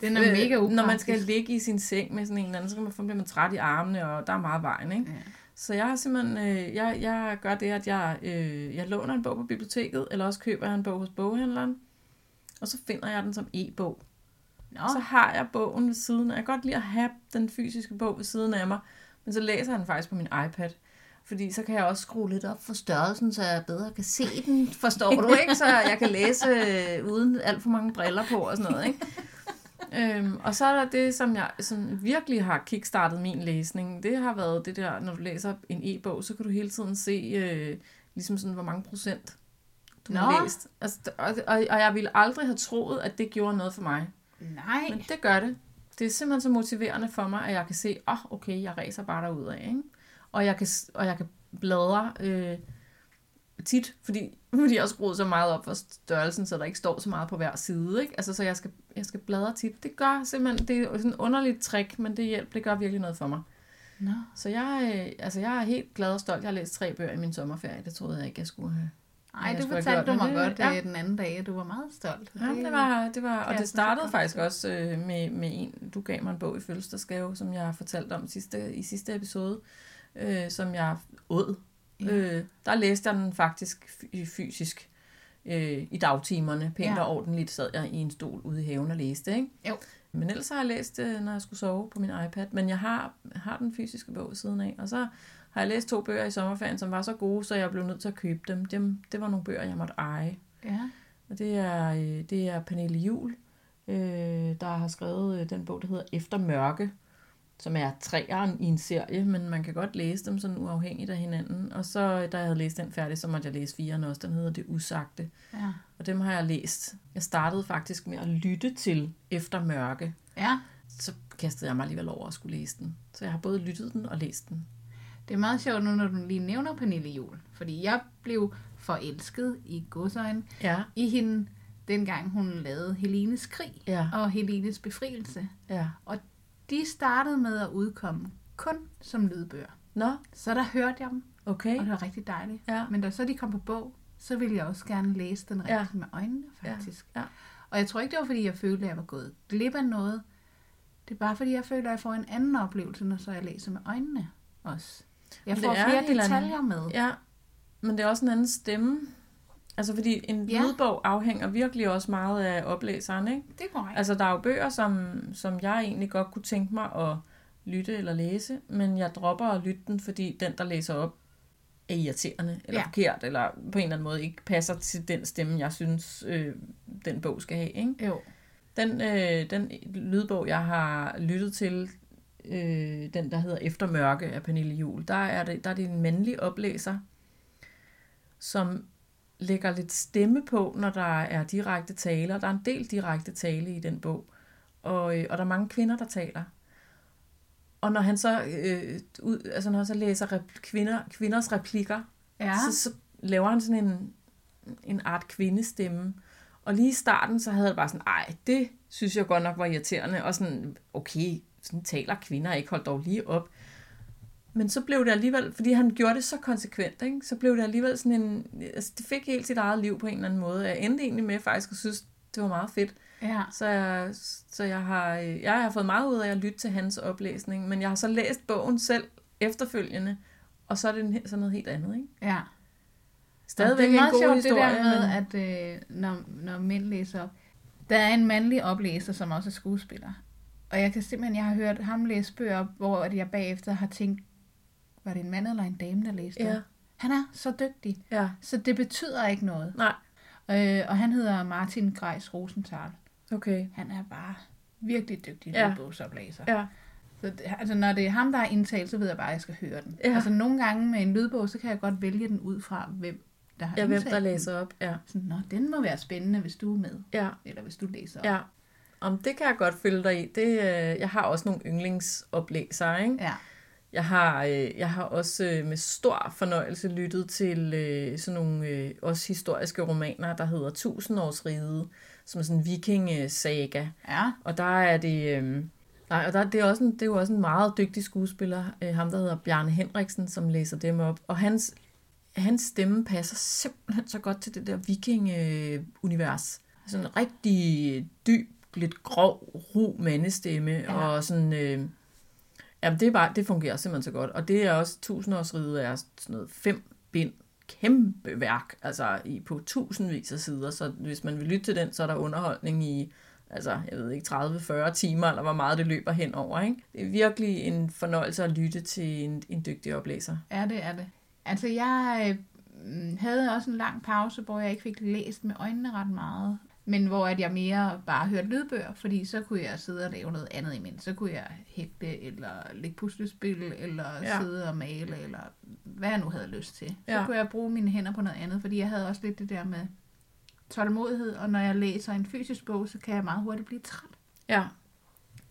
Speaker 1: Den er mega upraktisk.
Speaker 2: Når man skal ligge i sin seng med sådan en eller anden, så kan man, bliver man træt i armene, og der er meget vejen, ikke?
Speaker 1: Ja.
Speaker 2: Så jeg har simpelthen, øh, jeg, jeg gør det, at jeg, øh, jeg låner en bog på biblioteket, eller også køber jeg en bog hos boghandleren, og så finder jeg den som e-bog.
Speaker 1: Nå,
Speaker 2: Så har jeg bogen ved siden af. Jeg kan godt lide at have den fysiske bog ved siden af mig, men så læser jeg den faktisk på min iPad. Fordi så kan jeg også skrue lidt op for størrelsen, så jeg bedre kan se den, forstår du ikke? Så jeg kan læse øh, uden alt for mange briller på og sådan noget, ikke? Øhm, og så er der det, som jeg sådan virkelig har kickstartet min læsning. Det har været det der, når du læser en e-bog, så kan du hele tiden se, øh, ligesom sådan, hvor mange procent du
Speaker 1: Nå.
Speaker 2: har læst. Altså, og, og, og jeg ville aldrig have troet, at det gjorde noget for mig.
Speaker 1: nej.
Speaker 2: Men det gør det. Det er simpelthen så motiverende for mig, at jeg kan se, åh, oh, okay, jeg racer bare derud af, ikke? Og jeg kan, og jeg kan bladre øh, tit, fordi, (laughs) fordi jeg har skruet så meget op for størrelsen, så der ikke står så meget på hver side, ikke? Altså, så jeg skal, jeg skal bladre tit. Det gør simpelthen, det er sådan en underligt trick, men det hjælper, det gør virkelig noget for mig.
Speaker 1: Nå.
Speaker 2: Så jeg, øh, altså, jeg er helt glad og stolt. Jeg har læst tre bøger i min sommerferie. Det troede jeg ikke, jeg skulle have.
Speaker 1: Ej,
Speaker 2: jeg
Speaker 1: det
Speaker 2: have
Speaker 1: fortalte du mig
Speaker 2: det-
Speaker 1: godt
Speaker 2: ja.
Speaker 1: ja. den anden dag, at du var meget stolt.
Speaker 2: Ja, det var, det var, og det startede faktisk også øh, med, med en, du gav mig en bog i fødselsdagsgave, som jeg har fortalt om sidste, i sidste episode, øh, som jeg åd.
Speaker 1: Ja.
Speaker 2: Øh, der læste jeg den faktisk fy- fysisk øh, i dagtimerne. Pænt
Speaker 1: Ja.
Speaker 2: og ordentligt sad jeg i en stol ude i haven og læste, ikke?
Speaker 1: Jo.
Speaker 2: Men ellers har jeg læst, øh, når jeg skulle sove på min iPad. Men jeg har, har den fysiske bog ved siden af. Og så har jeg læst to bøger i sommerferien, som var så gode, så jeg blev nødt til at købe dem. dem det var nogle bøger, jeg måtte eje.
Speaker 1: Ja.
Speaker 2: Og det er, øh, det er Pernille Jul, øh, der har skrevet øh, den bog, der hedder Efter Mørke, som er træeren i en serie, men man kan godt læse dem sådan uafhængigt af hinanden. Og så, øh, da jeg havde læst den færdig, så måtte jeg læse firen også. Den hedder Det Usagte.
Speaker 1: Ja.
Speaker 2: Og dem har jeg læst. Jeg startede faktisk med at lytte til Efter Mørke.
Speaker 1: ja.
Speaker 2: Så kastede jeg mig alligevel over at skulle læse den. Så jeg har både lyttet den og læst den.
Speaker 1: Det er meget sjovt nu, når du lige nævner Pernille Jul. Fordi jeg blev forelsket i godsøjen
Speaker 2: Ja,
Speaker 1: i hende, dengang hun lavede Helenes krig
Speaker 2: ja,
Speaker 1: og Helenes befrielse.
Speaker 2: ja.
Speaker 1: De startede med at udkomme kun som lydbøger.
Speaker 2: Nå,
Speaker 1: Så der hørte jeg dem,
Speaker 2: okay.
Speaker 1: og det var rigtig dejligt.
Speaker 2: Ja,
Speaker 1: Men da så de kom på bog, så ville jeg også gerne læse den
Speaker 2: Ja.
Speaker 1: rigtigt med øjnene, faktisk.
Speaker 2: Ja, ja.
Speaker 1: Og jeg tror ikke, det var, fordi jeg følte, at jeg var gået glip af noget. Det er bare, fordi jeg føler, at jeg får en anden oplevelse, når så jeg læser med øjnene også. Jeg får
Speaker 2: er
Speaker 1: flere
Speaker 2: anden-
Speaker 1: detaljer med.
Speaker 2: Ja, men det er også en anden stemme. Altså fordi en
Speaker 1: Ja.
Speaker 2: lydbog afhænger virkelig også meget af oplæseren, ikke?
Speaker 1: Det går ikke.
Speaker 2: Altså der er jo bøger, som, som jeg egentlig godt kunne tænke mig at lytte eller læse, men jeg dropper at lytte den, fordi den, der læser op, er irriterende eller
Speaker 1: Ja.
Speaker 2: forkert, eller på en eller anden måde ikke passer til den stemme, jeg synes, øh, den bog skal have. Ikke?
Speaker 1: Jo.
Speaker 2: Den, øh, den lydbog, jeg har lyttet til, øh, den der hedder Efter Mørke af Pernille Juhl, der er, det, der er det en mandlig oplæser, som lægger lidt stemme på, når der er direkte tale, og der er en del direkte tale i den bog. Og, øh, og der er mange kvinder, der taler. Og når han så, øh, ud, altså når han så læser rep- kvinder, kvinders replikker,
Speaker 1: Ja.
Speaker 2: så, så laver han sådan en, en art kvindestemme. Og lige i starten, så havde jeg bare sådan, ej, det synes jeg godt nok var irriterende. Og sådan, okay, sådan taler kvinder ikke, hold dog lige op. Men så blev det alligevel, fordi han gjorde det så konsekvent, ikke? så blev det alligevel sådan en, altså det fik helt sit eget liv på en eller anden måde. Jeg endte egentlig med faktisk at synes, det var meget fedt.
Speaker 1: ja.
Speaker 2: Så jeg, så jeg, har, jeg har fået meget ud af at lytte til hans oplæsning, men jeg har så læst bogen selv efterfølgende, og så er det en, sådan noget helt andet, ikke?
Speaker 1: Ja.
Speaker 2: Stadigvæk
Speaker 1: det er
Speaker 2: en
Speaker 1: meget
Speaker 2: god
Speaker 1: sjovt
Speaker 2: historie,
Speaker 1: det der med,
Speaker 2: men...
Speaker 1: at øh, når, når mænd læser op. Der er en mandlig oplæser, som også er skuespiller. Og jeg kan simpelthen, jeg har hørt ham læse bøger, hvor jeg bagefter har tænkt, var det en mand eller en dame, der læste
Speaker 2: Ja,
Speaker 1: det? Han er så dygtig,
Speaker 2: ja,
Speaker 1: så det betyder ikke noget.
Speaker 2: nej,
Speaker 1: Øh, og han hedder Martin Greis Rosenthal.
Speaker 2: okay.
Speaker 1: Han er bare virkelig dygtig
Speaker 2: Ja.
Speaker 1: lydbogsoplæser.
Speaker 2: Ja,
Speaker 1: Så det, altså, når det er ham, der er indtalt, så ved jeg bare, at jeg skal høre den.
Speaker 2: Ja.
Speaker 1: Altså nogle gange med en lydbog, så kan jeg godt vælge den ud fra, hvem der har
Speaker 2: ja hvem der
Speaker 1: den.
Speaker 2: læser op, ja.
Speaker 1: Sådan, Nå, den må være spændende, hvis du er med.
Speaker 2: Ja,
Speaker 1: Eller hvis du læser op.
Speaker 2: ja. Om det kan jeg godt følge dig i. Det, øh, jeg har også nogle yndlingsoplæsere, ikke?
Speaker 1: ja.
Speaker 2: Jeg har, øh, jeg har også øh, med stor fornøjelse lyttet til øh, sådan nogle øh, også historiske romaner, der hedder Tusindårsriget, som er sådan en viking-saga.
Speaker 1: Ja.
Speaker 2: Og der er det... Øh, nej, og der, det, er også en, det er jo også en meget dygtig skuespiller, øh, ham der hedder Bjarne Henriksen, som læser dem op. Og hans, hans stemme passer simpelthen så godt til det der viking-univers. Sådan en rigtig dyb, lidt grov, ru mandestemme,
Speaker 1: ja.
Speaker 2: og sådan... Øh, jamen, det, er bare, det fungerer simpelthen så godt. Og det er også, tusindårsriget er sådan noget fem bind kæmpe værk, altså i, på tusindvis af sider, så hvis man vil lytte til den, så er der underholdning i, altså, jeg ved ikke, 30-40 timer, eller hvor meget det løber hen over, ikke? Det er virkelig en fornøjelse at lytte til en, en dygtig oplæser.
Speaker 1: Ja, det er det. Altså, jeg øh, havde også en lang pause, hvor jeg ikke fik læst med øjnene ret meget. Men hvor at jeg mere bare hørte lydbøger, fordi så kunne jeg sidde og lave noget andet imens. Så kunne jeg hægte, eller lægge puslespil, eller ja. Sidde og male, eller hvad jeg nu havde lyst til. Så
Speaker 2: Ja.
Speaker 1: kunne jeg bruge mine hænder på noget andet, fordi jeg havde også lidt det der med tålmodighed, og når jeg læser en fysisk bog, så kan jeg meget hurtigt blive træt.
Speaker 2: Ja,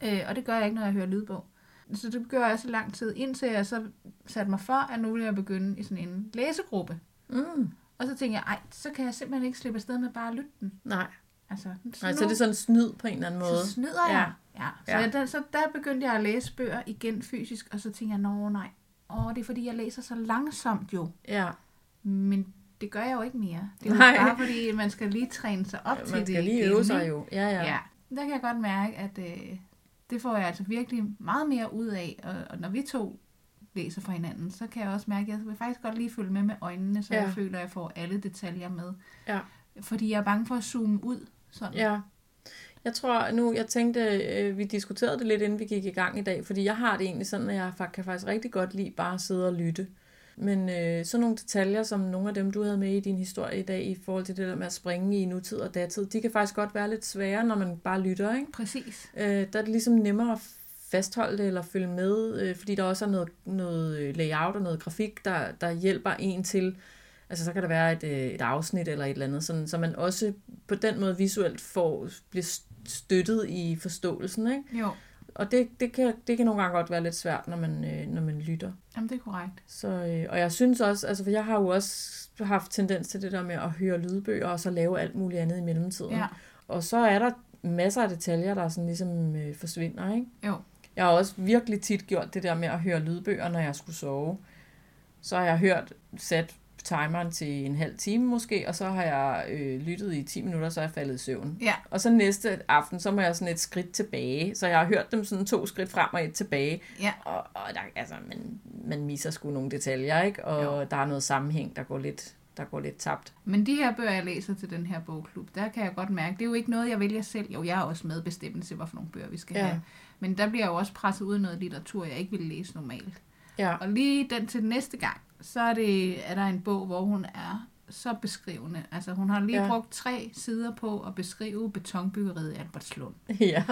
Speaker 1: Øh, og det gør jeg ikke, når jeg hører lydbog. Så det gør jeg så lang tid, indtil jeg så satte mig for, at nu vil jeg begynde i sådan en læsegruppe.
Speaker 2: mm,
Speaker 1: Og så tænker jeg, ej, så kan jeg simpelthen ikke slippe afsted med bare at lytte den.
Speaker 2: nej.
Speaker 1: Altså.
Speaker 2: Så er det sådan snyd på en eller anden måde.
Speaker 1: så snyder jeg. Ja. ja. Så,
Speaker 2: Ja.
Speaker 1: Jeg, der, så der begyndte jeg at læse bøger igen fysisk, og så tænker jeg, nå nej, åh, det er fordi, jeg læser så langsomt jo.
Speaker 2: Ja,
Speaker 1: Men det gør jeg jo ikke mere. Det er jo bare fordi, man skal lige træne sig op til
Speaker 2: man
Speaker 1: det
Speaker 2: skal lige øve sig jo. Ja, ja.
Speaker 1: Ja, der kan jeg godt mærke, at øh, det får jeg altså virkelig meget mere ud af. Og, og når vi to læser for hinanden, så kan jeg også mærke, at jeg vil faktisk godt lige følge med med øjnene, så ja.
Speaker 2: Ja.
Speaker 1: jeg føler, at jeg får alle detaljer med.
Speaker 2: Ja.
Speaker 1: Fordi jeg er bange for at zoome ud. Sådan.
Speaker 2: Ja. Jeg tror nu, jeg tænkte, øh, vi diskuterede det lidt, inden vi gik i gang i dag, fordi jeg har det egentlig sådan, at jeg fa- kan faktisk rigtig godt lide bare at sidde og lytte. Men øh, sådan nogle detaljer, som nogle af dem, du havde med i din historie i dag, i forhold til det der med at springe i nutid og datid, de kan faktisk godt være lidt svære, når man bare lytter, ikke?
Speaker 1: Præcis.
Speaker 2: Øh, der er det ligesom nemmere at fastholde det eller følge med, øh, fordi der også er noget, noget øh, layout og noget grafik, der, der hjælper en til, altså så kan der være et, øh, et afsnit eller et eller andet, sådan, så man også på den måde visuelt får, bliver støttet i forståelsen, ikke?
Speaker 1: Jo,
Speaker 2: Og det, det, kan, det kan nogle gange godt være lidt svært, når man, øh, når man lytter.
Speaker 1: Jamen, det er korrekt.
Speaker 2: Så, øh, og jeg synes også, altså for jeg har jo også haft tendens til det der med at høre lydbøger, og så lave alt muligt andet i mellemtiden.
Speaker 1: Ja.
Speaker 2: Og så er der masser af detaljer, der sådan ligesom øh, forsvinder, ikke?
Speaker 1: Jo.
Speaker 2: Jeg har også virkelig tit gjort det der med at høre lydbøger, når jeg skulle sove. Så har jeg hørt, sat timeren til en halv time måske, og så har jeg øh, lyttet i 10 minutter, så er jeg faldet i søvn.
Speaker 1: Ja.
Speaker 2: Og så næste aften, så må jeg sådan et skridt tilbage. Så jeg har hørt dem sådan to skridt frem og et tilbage.
Speaker 1: Ja.
Speaker 2: Og, og der, altså, man, man misser sgu nogle detaljer, ikke? Og
Speaker 1: Jo.
Speaker 2: der er noget sammenhæng, der går lidt, der går lidt tabt.
Speaker 1: Men de her bøger, jeg læser til den her bogklub, der kan jeg godt mærke, det er jo ikke noget, jeg vælger selv. Jo, jeg er også med bestemmelse, hvad for nogle bøger vi skal
Speaker 2: Ja.
Speaker 1: have. Men der bliver jeg jo også presset ud af noget litteratur, jeg ikke ville læse normalt.
Speaker 2: Ja,
Speaker 1: Og lige den til næste gang, så er, det, er der en bog, hvor hun er så beskrivende. Altså hun har lige
Speaker 2: Ja.
Speaker 1: brugt tre sider på at beskrive betonbyggeriet i Albertslund.
Speaker 2: ja,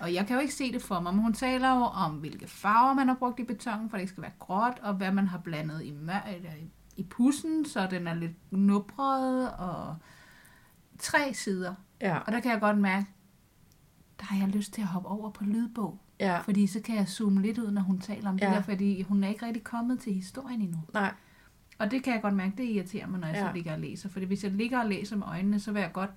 Speaker 1: Og jeg kan jo ikke se det for mig, men hun taler jo om, hvilke farver man har brugt i beton, for det ikke skal være gråt, og hvad man har blandet i, mør- eller i- i pussen, så den er lidt nubret, og tre sider.
Speaker 2: ja,
Speaker 1: Og der kan jeg godt mærke, der har jeg lyst til at hoppe over på lydbog.
Speaker 2: Ja.
Speaker 1: Fordi så kan jeg zoome lidt ud, når hun taler om ja. Det der, fordi hun er ikke rigtig kommet til historien endnu.
Speaker 2: Nej,
Speaker 1: Og det kan jeg godt mærke, det irriterer mig, når jeg ja. Så ligger og læser. Fordi hvis jeg ligger og læser med øjnene, så vil jeg godt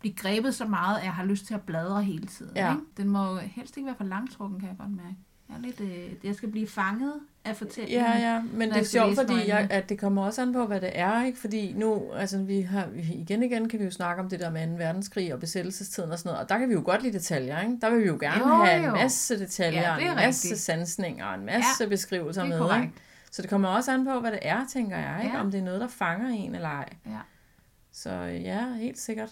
Speaker 1: blive grebet så meget, at jeg har lyst til at bladre hele tiden.
Speaker 2: Ja.
Speaker 1: Ikke? Den må helst ikke være for langtrukken, kan jeg godt mærke. Jeg, er lidt, øh, jeg skal blive fanget af fortællingen.
Speaker 2: Ja, ja, men det er sjovt, fordi jeg, at det kommer også an på, hvad det er, ikke? Fordi nu, altså vi har, igen igen kan vi jo snakke om det der med 2. verdenskrig og besættelsestiden og sådan noget, og der kan vi jo godt lide detaljer, ikke? Der vil vi jo gerne
Speaker 1: Jo,
Speaker 2: have en
Speaker 1: jo.
Speaker 2: masse detaljer,
Speaker 1: Ja,
Speaker 2: en masse
Speaker 1: rigtigt.
Speaker 2: sansninger og en masse
Speaker 1: Ja,
Speaker 2: beskrivelser
Speaker 1: er
Speaker 2: med,
Speaker 1: korrekt.
Speaker 2: ikke? Så det kommer også an på, hvad det er, tænker jeg, ikke?
Speaker 1: Ja.
Speaker 2: Om det er noget, der fanger en eller ej.
Speaker 1: Ja.
Speaker 2: Så ja, helt sikkert.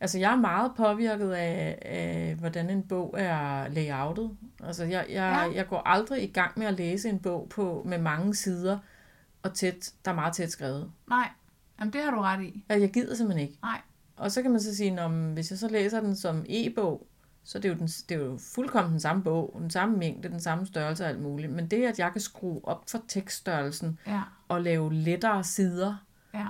Speaker 2: Altså, jeg er meget påvirket af, af hvordan en bog er layoutet. Altså, jeg, jeg,
Speaker 1: Ja.
Speaker 2: ja. jeg går aldrig i gang med at læse en bog på med mange sider, og tæt, der er meget tæt skrevet.
Speaker 1: Nej, Jamen, det har du ret i.
Speaker 2: Altså, jeg gider simpelthen ikke.
Speaker 1: Nej.
Speaker 2: Og så kan man så sige, at hvis jeg så læser den som e-bog, så er det, jo den, det er jo fuldkommen den samme bog, den samme mængde, den samme størrelse og alt muligt. Men det, at jeg kan skrue op for tekststørrelsen
Speaker 1: Ja,
Speaker 2: og lave lettere sider,
Speaker 1: ja.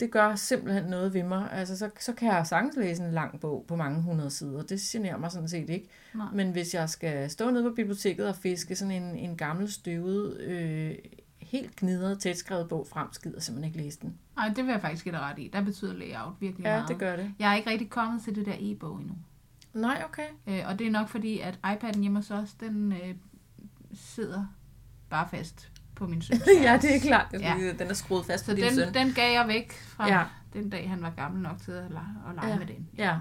Speaker 2: Det gør simpelthen noget ved mig. Altså, så, så kan jeg sagtens læse en lang bog på mange hundrede sider. Det generer mig sådan set ikke.
Speaker 1: Nej.
Speaker 2: Men hvis jeg skal stå nede på biblioteket og fiske sådan en, en gammel støvet, øh, helt gnidret, tætskrevet bog frem, skider simpelthen ikke læse den.
Speaker 1: Ej, det vil jeg faktisk dig ret i. Der betyder layout virkelig
Speaker 2: Ja,
Speaker 1: meget.
Speaker 2: det gør det.
Speaker 1: Jeg er ikke rigtig kommet til det der e-bog endnu.
Speaker 2: Nej, okay.
Speaker 1: Øh, og det er nok fordi, at iPad'en hjemme hos os, den øh, sidder bare fast på min (laughs) søn.
Speaker 2: ja, det er klart. Det er,
Speaker 1: Ja.
Speaker 2: Den er skruet fast
Speaker 1: Så
Speaker 2: på din
Speaker 1: den,
Speaker 2: søn.
Speaker 1: den gav jeg væk fra
Speaker 2: Ja.
Speaker 1: den dag, han var gammel nok til at lege, at lege
Speaker 2: Ja.
Speaker 1: med den.
Speaker 2: Ja,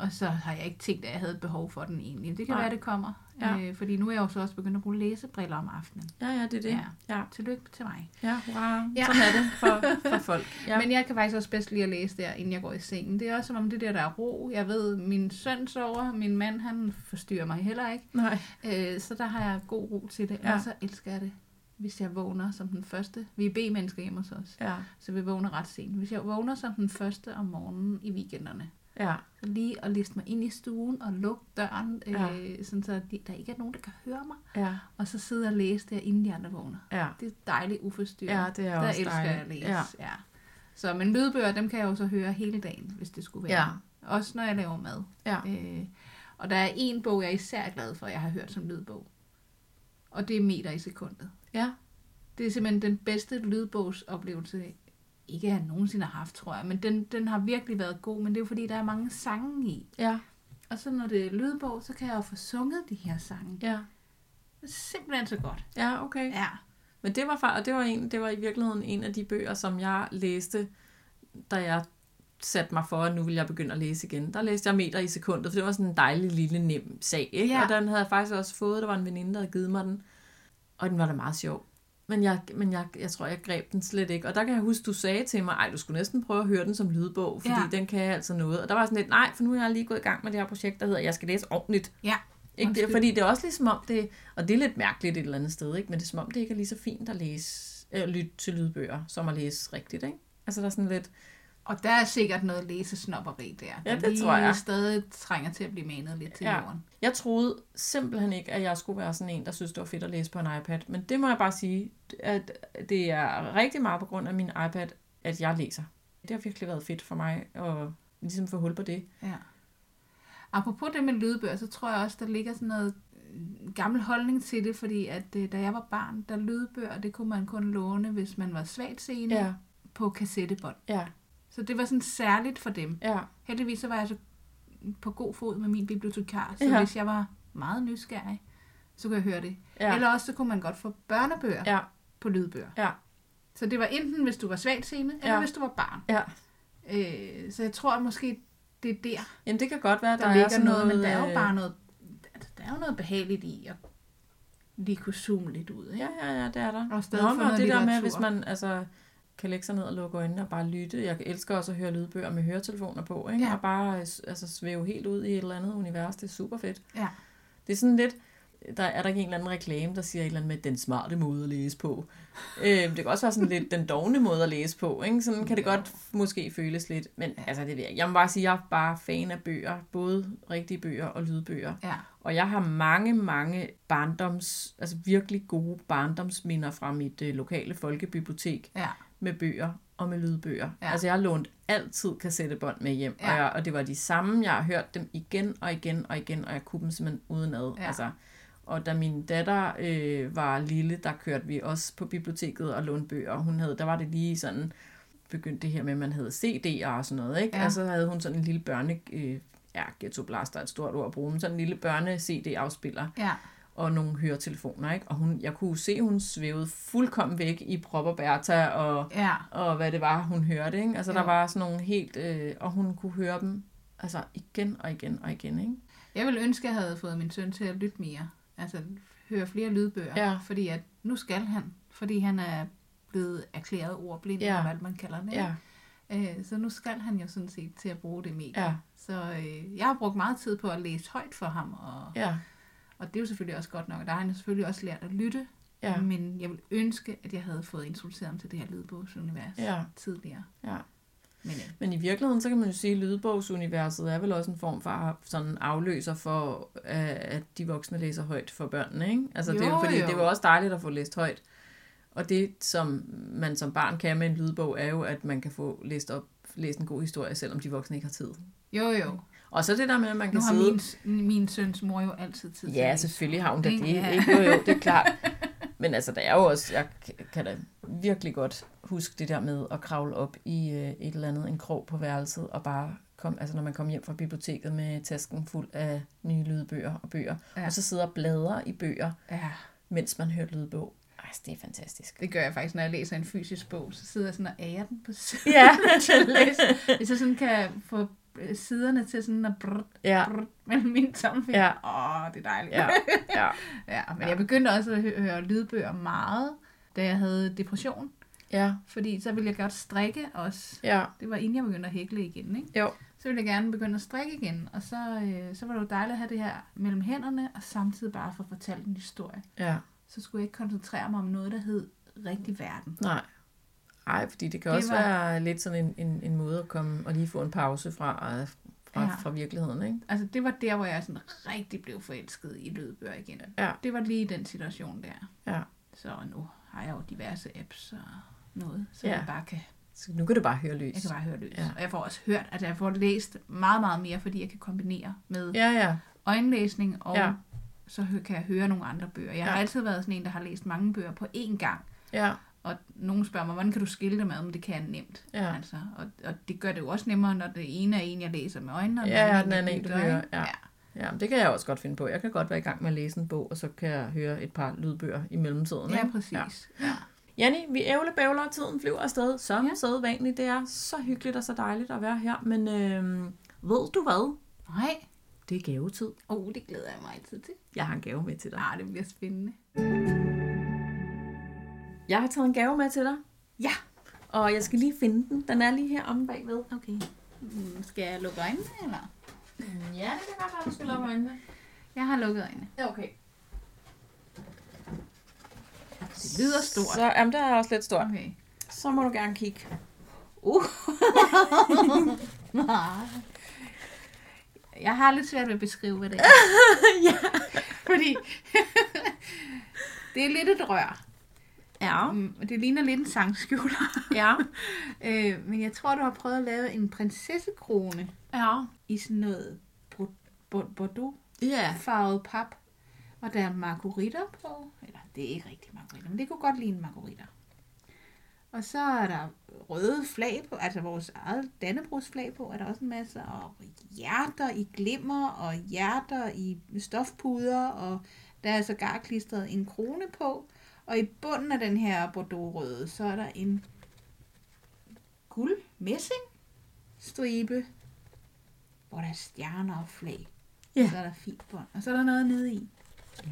Speaker 1: Og så har jeg ikke tænkt, at jeg havde behov for den egentlig. Det kan
Speaker 2: Nej.
Speaker 1: være, det kommer.
Speaker 2: Ja.
Speaker 1: Øh, fordi nu er jeg jo så også begyndt at bruge læsebriller om aftenen.
Speaker 2: ja, ja, det er det.
Speaker 1: Ja.
Speaker 2: Ja,
Speaker 1: Tillykke til mig.
Speaker 2: ja, hurra.
Speaker 1: Ja.
Speaker 2: Sådan er det for, for (laughs) folk. Ja.
Speaker 1: Men jeg kan faktisk også bedst lide at læse der, inden jeg går i sengen. Det er også som om det der, der er ro. Jeg ved, min søn sover, min mand, han forstyrrer mig heller ikke.
Speaker 2: Nej.
Speaker 1: Øh, så der har jeg god ro til det.
Speaker 2: Ja.
Speaker 1: Og så elsker jeg det, hvis jeg vågner som den første. Vi er B-mennesker hjemme hos os,
Speaker 2: Ja,
Speaker 1: så vi vågner ret sent. Hvis jeg vågner som den første om morgenen i weekenderne,
Speaker 2: ja,
Speaker 1: så lige at liste mig ind i stuen og lukke døren,
Speaker 2: Ja.
Speaker 1: øh, sådan så de- der ikke er nogen, der kan høre mig.
Speaker 2: ja,
Speaker 1: Og så sidde og læse der, inden de andre vågner.
Speaker 2: ja.
Speaker 1: Det er dejligt uforstyrret.
Speaker 2: Ja, det er
Speaker 1: der
Speaker 2: også
Speaker 1: elsker
Speaker 2: dejligt.
Speaker 1: jeg at læse.
Speaker 2: Ja.
Speaker 1: Ja. Så, men lydbøger, dem kan jeg jo så høre hele dagen, hvis det skulle være.
Speaker 2: Ja.
Speaker 1: Også når jeg laver mad.
Speaker 2: Ja.
Speaker 1: Øh, og der er en bog, jeg er især glad for, jeg har hørt som lydbog. Og det er Meter i sekundet.
Speaker 2: Ja,
Speaker 1: Det er simpelthen den bedste lydbogsoplevelse, ikke jeg nogensinde har haft, tror jeg. Men den, den har virkelig været god, men det er jo fordi, der er mange sange i.
Speaker 2: ja,
Speaker 1: Og så når det er lydbog, så kan jeg jo få sunget de her sange.
Speaker 2: ja.
Speaker 1: Det er simpelthen så godt.
Speaker 2: Ja, okay.
Speaker 1: Ja.
Speaker 2: Men det var, fa- og det var, en, det var i virkeligheden en af de bøger, som jeg læste, da jeg satte mig for, at nu vil jeg begynde at læse igen. Der læste jeg meter i sekundet, for det var sådan en dejlig, lille, nem sag. Ikke?
Speaker 1: Ja.
Speaker 2: Og den havde jeg faktisk også fået. Der var en veninde, der havde givet mig den. Og den var da meget sjov. Men jeg, men jeg, jeg tror, jeg greb den slet ikke. Og der kan jeg huske, du sagde til mig, ej, du skulle næsten prøve at høre den som lydbog, fordi
Speaker 1: Ja.
Speaker 2: den kan altså noget. Og der var sådan lidt, nej, for nu er jeg lige gået i gang med det her projekt, der hedder, jeg skal læse ordentligt.
Speaker 1: Ja.
Speaker 2: Ikke det, fordi det er også ligesom om det, og det er lidt mærkeligt et eller andet sted, ikke? men det er som om det ikke er lige så fint at læse, øh, lytte til lydbøger, som at læse rigtigt. Ikke? Altså der er sådan lidt,
Speaker 1: Og der er sikkert noget læsesnopperi der.
Speaker 2: Ja, det
Speaker 1: lige
Speaker 2: tror jeg.
Speaker 1: stadig trænger til at blive manet lidt til
Speaker 2: Ja.
Speaker 1: jorden.
Speaker 2: jeg troede simpelthen ikke, at jeg skulle være sådan en, der synes, det var fedt at læse på en iPad. Men det må jeg bare sige, at det er rigtig meget på grund af min iPad, at jeg læser. Det har virkelig været fedt for mig at ligesom få hul på det.
Speaker 1: Ja. Apropos det med lydbøger, så tror jeg også, der ligger sådan noget øh, gammel holdning til det, fordi at øh, da jeg var barn, der lydbøger, det kunne man kun låne, hvis man var svagt seende
Speaker 2: Ja,
Speaker 1: på kassettebånd.
Speaker 2: ja,
Speaker 1: Så det var sådan særligt for dem.
Speaker 2: ja,
Speaker 1: Heldigvis så var jeg så på god fod med min bibliotekar, så
Speaker 2: Ja.
Speaker 1: hvis jeg var meget nysgerrig, så kunne jeg høre det.
Speaker 2: ja.
Speaker 1: Eller også så kunne man godt få børnebøger ja. på lydbøger.
Speaker 2: ja,
Speaker 1: Så det var enten, hvis du var svagt seende, eller
Speaker 2: Ja.
Speaker 1: hvis du var barn.
Speaker 2: ja.
Speaker 1: Øh, så jeg tror at måske, det er der,
Speaker 2: Jamen det kan godt være,
Speaker 1: der,
Speaker 2: der, er
Speaker 1: ligger
Speaker 2: sådan
Speaker 1: noget,
Speaker 2: noget,
Speaker 1: men der er jo
Speaker 2: øh,
Speaker 1: bare noget, altså, der er jo noget behageligt i at lige kunne zoome lidt ud. Ikke?
Speaker 2: Ja, ja, ja, det er der.
Speaker 1: Og
Speaker 2: Nå,
Speaker 1: noget
Speaker 2: det der med, hvis man, altså, kan lægge sig ned og lukke øjnene og bare lytte. Jeg elsker også at høre lydbøger med høretelefoner på, ikke?
Speaker 1: Ja.
Speaker 2: og bare altså, svæve helt ud i et eller andet univers. Det er super fedt.
Speaker 1: Ja.
Speaker 2: Det er sådan lidt, der er der ikke en eller anden reklame, der siger et eller andet med den smarte måde at læse på. Øh, det kan også være sådan lidt den dogne måde at læse på. Ikke? Sådan kan det godt måske føles lidt. Men altså, det ved jeg. Jeg må bare sige, at jeg er bare fan af bøger. Både rigtige bøger og lydbøger.
Speaker 1: Ja.
Speaker 2: Og jeg har mange, mange barndoms, altså virkelig gode barndomsminder fra mit øh, lokale folkebibliotek
Speaker 1: Ja.
Speaker 2: Med bøger og med lydbøger.
Speaker 1: Ja.
Speaker 2: Altså jeg har lånt altid kassettebånd med hjem, ja. Og, jeg, og det var de samme. Jeg har hørt dem igen og igen og igen, og jeg kunne dem simpelthen udenad.
Speaker 1: Ja.
Speaker 2: Altså, og da min datter øh, var lille, der kørte vi også på biblioteket og lånte bøger. Og Hun havde, der var det lige sådan begyndt det her med, at man havde CD'er og sådan noget. Ikke?
Speaker 1: Ja.
Speaker 2: Og så havde hun sådan en lille børne... Øh, ja, ghetto blaster er et stort ord at bruge, men sådan en lille børne-CD-afspiller
Speaker 1: Ja.
Speaker 2: Og nogle høretelefoner, ikke? Og hun, jeg kunne se, hun svævede fuldkommen væk i Prop Bertha og,
Speaker 1: Ja.
Speaker 2: og hvad det var, hun hørte, ikke? Altså,
Speaker 1: Ja.
Speaker 2: der var sådan nogle helt... Øh, og hun kunne høre dem altså igen og igen og igen, ikke?
Speaker 1: Jeg ville ønske, at jeg havde fået min søn til at lytte mere. Altså høre flere lydbøger.
Speaker 2: Ja.
Speaker 1: Fordi at nu skal han. Fordi han er blevet erklæret ordblind,
Speaker 2: Ja.
Speaker 1: eller hvad man kalder det.
Speaker 2: Ja,
Speaker 1: Øh, så nu skal han jo sådan set til at bruge det medie.
Speaker 2: Ja.
Speaker 1: Så øh, jeg har brugt meget tid på at læse højt for ham, og,
Speaker 2: ja,
Speaker 1: og det er jo selvfølgelig også godt nok. Der har han jo selvfølgelig også lært at lytte,
Speaker 2: ja,
Speaker 1: men jeg vil ønske, at jeg havde fået introduceret ham til det her lydbogsunivers
Speaker 2: Ja.
Speaker 1: tidligere.
Speaker 2: ja.
Speaker 1: Men øh,
Speaker 2: Men i virkeligheden, så kan man jo sige, at lydbogsuniverset er vel også en form for sådan afløser for, øh, at de voksne læser højt for børnene, ikke? Altså, det er jo,
Speaker 1: Jo,
Speaker 2: fordi
Speaker 1: jo.
Speaker 2: det er jo også dejligt at få læst højt. Og det, som man som barn kan med en lydbog, er jo, at man kan få læst op læst en god historie, selvom de voksne ikke har tid.
Speaker 1: jo jo,
Speaker 2: Og så det der med, at man
Speaker 1: nu
Speaker 2: kan
Speaker 1: har
Speaker 2: sidde...
Speaker 1: min, min søns mor jo altid tid
Speaker 2: Ja, selvfølgelig har hun da det.
Speaker 1: Ja.
Speaker 2: Ikke? Jo, jo, det er klart. (laughs) Men altså, der er jo også, jeg kan da virkelig godt huske det der med at kravle op i øh, et eller andet, en krog på værelset, og bare kom, altså når man kom hjem fra biblioteket med tasken fuld af nye lydbøger og bøger,
Speaker 1: Ja.
Speaker 2: og så sidder og bladre i bøger,
Speaker 1: Ja,
Speaker 2: mens man hører lydbog. Ej, det er fantastisk.
Speaker 1: det gør jeg faktisk, når jeg læser en fysisk bog. Så sidder jeg sådan og ærer den på siden
Speaker 2: Ja. (laughs)
Speaker 1: til at læse. Hvis jeg sådan kan få siderne til sådan at brrrt,
Speaker 2: Ja,
Speaker 1: brrrt mellem mine tommelfingre.
Speaker 2: Ja.
Speaker 1: Åh, det er dejligt.
Speaker 2: ja, ja, (laughs)
Speaker 1: ja men
Speaker 2: Ja.
Speaker 1: jeg begyndte også at hø- høre lydbøger meget, da jeg havde depression.
Speaker 2: ja,
Speaker 1: Fordi så ville jeg godt strikke også.
Speaker 2: ja,
Speaker 1: Det var inden jeg begyndte at hækle igen, ikke?
Speaker 2: jo,
Speaker 1: Så ville jeg gerne begynde at strikke igen. Og så, øh, så var det jo dejligt at have det her mellem hænderne, og samtidig bare få fortalt en historie.
Speaker 2: ja,
Speaker 1: Så skulle jeg ikke koncentrere mig om noget, der hed rigtig verden.
Speaker 2: nej. Ej, fordi det kan
Speaker 1: Det
Speaker 2: også
Speaker 1: var-
Speaker 2: være lidt sådan en, en, en måde at komme og lige få en pause fra, øh, fra,
Speaker 1: Ja.
Speaker 2: fra virkeligheden, ikke?
Speaker 1: Altså, det var der, hvor jeg sådan rigtig blev forelsket i lydbøger igen.
Speaker 2: Ja.
Speaker 1: Det var lige den situation der.
Speaker 2: Ja.
Speaker 1: Så nu har jeg jo diverse apps og noget, så
Speaker 2: Ja.
Speaker 1: jeg bare kan,
Speaker 2: Så nu kan du bare høre løs.
Speaker 1: jeg kan bare høre løs.
Speaker 2: Ja.
Speaker 1: Og jeg får også hørt, at jeg får læst meget, meget mere, fordi jeg kan kombinere med
Speaker 2: Ja, ja.
Speaker 1: øjenlæsning, og
Speaker 2: Ja.
Speaker 1: så kan jeg høre nogle andre bøger. Jeg har
Speaker 2: Ja.
Speaker 1: altid været sådan en, der har læst mange bøger på én gang.
Speaker 2: Ja,
Speaker 1: Og nogen spørger mig, hvordan kan du skille dem ad? Men det kan jeg nemt.
Speaker 2: Ja.
Speaker 1: Altså, og, og det gør det jo også nemmere, når det ene er en, jeg læser med øjnene, og
Speaker 2: Ja, ja,
Speaker 1: er
Speaker 2: den anden
Speaker 1: jeg
Speaker 2: en, du hører. Ja. ja, men det kan jeg også godt finde på. Jeg kan godt være i gang med at læse en bog, og så kan jeg høre et par lydbøger i mellemtiden.
Speaker 1: ja,
Speaker 2: ikke?
Speaker 1: præcis.
Speaker 2: Ja.
Speaker 1: Ja.
Speaker 2: Janni, vi ævlebævler, og tiden flyver afsted, som
Speaker 1: Ja.
Speaker 2: ja. sædvanligt. Det er så hyggeligt og så dejligt at være her. Men øh, ved du hvad?
Speaker 1: Nej,
Speaker 2: Det er gavetid.
Speaker 1: oh, det glæder jeg mig altid til.
Speaker 2: Jeg har en gave med til dig.
Speaker 1: Ah, det bliver spændende.
Speaker 2: Jeg har taget en gave med til dig,
Speaker 1: Ja.
Speaker 2: og jeg skal lige finde den. Den er lige her omme bagved.
Speaker 1: Okay. Mm, Skal jeg lukke øjnene, eller?
Speaker 2: Ja, det kan godt være, du skal lukke øjnene.
Speaker 1: Jeg har lukket øjnene.
Speaker 2: Ja, okay.
Speaker 1: Det lyder stort.
Speaker 2: Så, jamen, det er også lidt stort.
Speaker 1: Okay.
Speaker 2: Så må du gerne kigge.
Speaker 1: Uh. (laughs) jeg har lidt svært ved at beskrive, hvad det er. (laughs)
Speaker 2: ja.
Speaker 1: Fordi (laughs) det er lidt et rør.
Speaker 2: Ja.
Speaker 1: Mm, Det ligner lidt en sangskjuler.
Speaker 2: Ja. (laughs)
Speaker 1: øh, men jeg tror, du har prøvet at lave en prinsessekrone
Speaker 2: Ja.
Speaker 1: i sådan noget bro- bro- bordeaux
Speaker 2: Ja.
Speaker 1: farvet pap. Og der er margaritter på. Eller, det er ikke rigtig margaritter, men det kunne godt ligne margaritter. Og så er der røde flag på, altså vores eget Dannebrogsflag på, er der også en masse, og hjerter i glimmer, og hjerter i stofpuder, og der er sågar klistret en krone på. Og i bunden af den her bordeaux-røde, så er der en guld messing stribe, hvor der er stjerner og flag.
Speaker 2: Ja.
Speaker 1: Så er der fint bånd, og så er der noget nede i.
Speaker 2: Ja.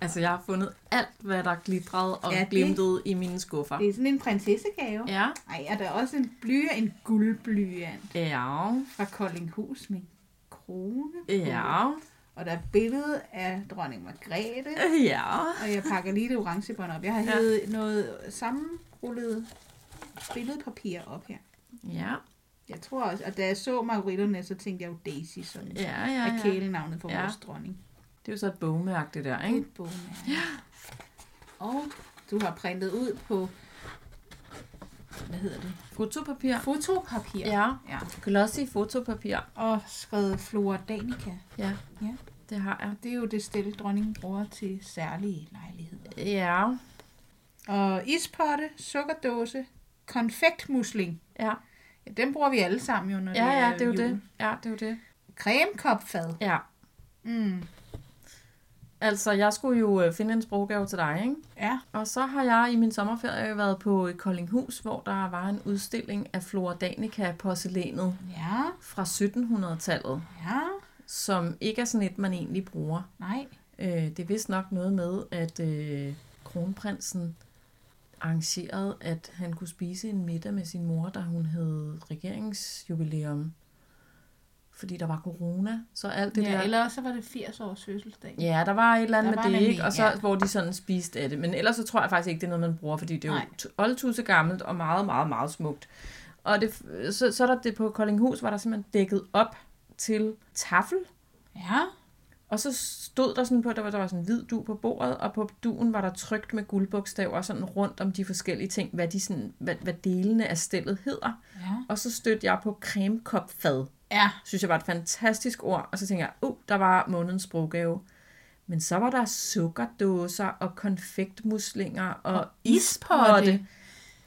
Speaker 2: Altså, jeg har fundet alt, hvad der glitrede og
Speaker 1: Ja, det-
Speaker 2: glimtede i mine skuffer.
Speaker 1: Det er sådan en prinsessegave.
Speaker 2: Ja.
Speaker 1: Ej, og der er også en blyant, en guldblyant
Speaker 2: Ja.
Speaker 1: fra Koldinghus med krone.
Speaker 2: Ja.
Speaker 1: Og der er billede af dronning Margrethe.
Speaker 2: Ja.
Speaker 1: Og jeg pakker lige det orange bånd op. Jeg har
Speaker 2: Ja.
Speaker 1: hævet noget sammenrullet billedpapir op her.
Speaker 2: Ja.
Speaker 1: Jeg tror også, og da jeg så margaritterne, så tænkte jeg jo Daisy, sådan
Speaker 2: Ja,
Speaker 1: ja,
Speaker 2: ja,
Speaker 1: er kælenavnet for
Speaker 2: Ja.
Speaker 1: vores dronning.
Speaker 2: Det er jo så et bogmærke, det der, ikke?
Speaker 1: Et bogmærke. Ja. Og du har printet ud på, hvad hedder det?
Speaker 2: Fotopapir.
Speaker 1: Fotopapir.
Speaker 2: Ja.
Speaker 1: ja.
Speaker 2: Glossy fotopapir.
Speaker 1: Og skrevet Flora Danica.
Speaker 2: Ja.
Speaker 1: Ja.
Speaker 2: Det har jeg.
Speaker 1: Det er jo det stil, dronningen bruger til særlige lejligheder.
Speaker 2: Ja.
Speaker 1: Og ispotte, sukkerdåse, konfektmusling.
Speaker 2: Ja.
Speaker 1: Ja, dem bruger vi alle sammen jo, når
Speaker 2: Ja,
Speaker 1: det er
Speaker 2: ja, det er jo
Speaker 1: jul.
Speaker 2: det. Ja, det er jo det.
Speaker 1: Cremekopfad.
Speaker 2: Ja.
Speaker 1: Mm.
Speaker 2: Altså, jeg skulle jo øh, finde en sproggave til dig, ikke?
Speaker 1: Ja.
Speaker 2: Og så har jeg i min sommerferie været på Koldinghus, hvor der var en udstilling af Flora Danica porcelænet
Speaker 1: Ja.
Speaker 2: fra 1700-tallet,
Speaker 1: Ja.
Speaker 2: som ikke er sådan et, man egentlig bruger.
Speaker 1: Nej.
Speaker 2: Øh, det er vist nok noget med, at øh, kronprinsen arrangerede, at han kunne spise en middag med sin mor, da hun havde regeringsjubilæum. Fordi der var corona, så alt det
Speaker 1: ja,
Speaker 2: der...
Speaker 1: eller så var det 80 års fødselsdag.
Speaker 2: Ja, der var et eller andet
Speaker 1: Der
Speaker 2: med det, ikke? Og så,
Speaker 1: ja.
Speaker 2: hvor de sådan spiste af det. Men ellers så tror jeg faktisk ikke, det er noget, man bruger, fordi det er jo
Speaker 1: Nej.
Speaker 2: t- oldtusse gammelt og meget, meget, meget smukt. Og det, så, så er der det på Koldinghus, var der simpelthen dækket op til tafel.
Speaker 1: Ja.
Speaker 2: Og så stod der sådan på, der var, der var sådan en hvid du på bordet, og på duen var der trykt med guldbogstaver sådan rundt om de forskellige ting, hvad, de sådan, hvad, hvad delene af stillet hedder.
Speaker 1: Ja.
Speaker 2: Og så stødte jeg på cremekopfad
Speaker 1: Ja.
Speaker 2: synes jeg var et fantastisk ord. Og så tænkte jeg, uh, der var månedens sproggave. Men så var der sukkerdåser og konfektmuslinger og,
Speaker 1: Og
Speaker 2: ispotte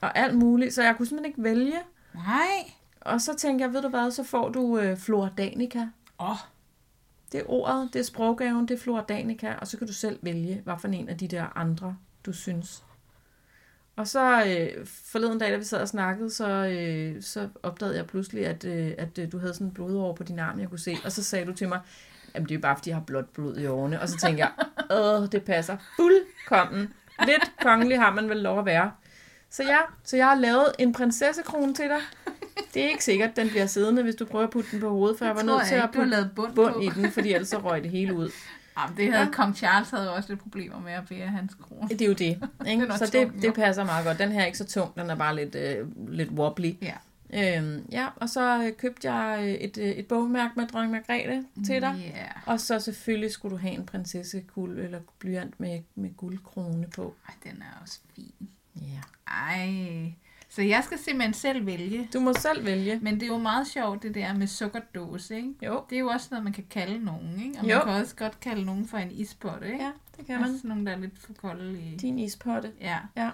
Speaker 2: og alt muligt. Så jeg kunne simpelthen ikke vælge.
Speaker 1: Nej.
Speaker 2: Og så tænkte jeg, ved du hvad, så får du øh, Flora Danica.
Speaker 1: Åh. Oh.
Speaker 2: Det er ordet, det er sproggaven, det er Flora Danica. Og så kan du selv vælge, hvad for en af de der andre, du synes. Og så øh, forleden dag, da vi sad og snakkede, så, øh, så opdagede jeg pludselig, at, øh, at øh, du havde sådan en blodår på din arm, jeg kunne se. Og så sagde du til mig, jamen det er jo bare, fordi jeg har blåt blod i årene. Og så tænkte jeg, åh, det passer fuldkommen. Lidt kongelig har man vel lov at være. Så ja, så jeg har lavet en prinsessekrone til dig. Det er ikke sikkert, den bliver siddende, hvis du prøver at putte den på hovedet, for jeg var
Speaker 1: tror
Speaker 2: nødt til
Speaker 1: jeg
Speaker 2: at putte
Speaker 1: lavet bund,
Speaker 2: bund
Speaker 1: på.
Speaker 2: i den, fordi ellers så røg det hele ud. (laughs)
Speaker 1: Jamen, det havde
Speaker 2: Ja.
Speaker 1: Kong Charles havde også lidt problemer med at bære hans krone.
Speaker 2: Det er jo det. (laughs) Ikke? Så
Speaker 1: tung,
Speaker 2: det,
Speaker 1: jo.
Speaker 2: det passer meget godt. Den her er ikke så tung, den er bare lidt, øh, lidt wobbly.
Speaker 1: Ja.
Speaker 2: Øhm, ja, og så øh, købte jeg øh, et, øh, et bogmærke med dronning Margrethe til dig.
Speaker 1: Ja.
Speaker 2: Og så selvfølgelig skulle du have en prinsessekuld eller blyant med, med guldkrone på.
Speaker 1: Ej, den er også fin.
Speaker 2: Ja.
Speaker 1: Ej. Så jeg skal simpelthen selv vælge.
Speaker 2: Du må selv vælge.
Speaker 1: Men det er jo meget sjovt, det der med sukkerdåse, ikke?
Speaker 2: Jo.
Speaker 1: Det er jo også noget, man kan kalde nogen, ikke? Og
Speaker 2: Jo.
Speaker 1: man kan også godt kalde nogen for en ispotte, ikke?
Speaker 2: Ja, det kan
Speaker 1: Også
Speaker 2: man.
Speaker 1: sådan nogle, der er lidt for kolde i...
Speaker 2: Din ispotte.
Speaker 1: Ja.
Speaker 2: Ja.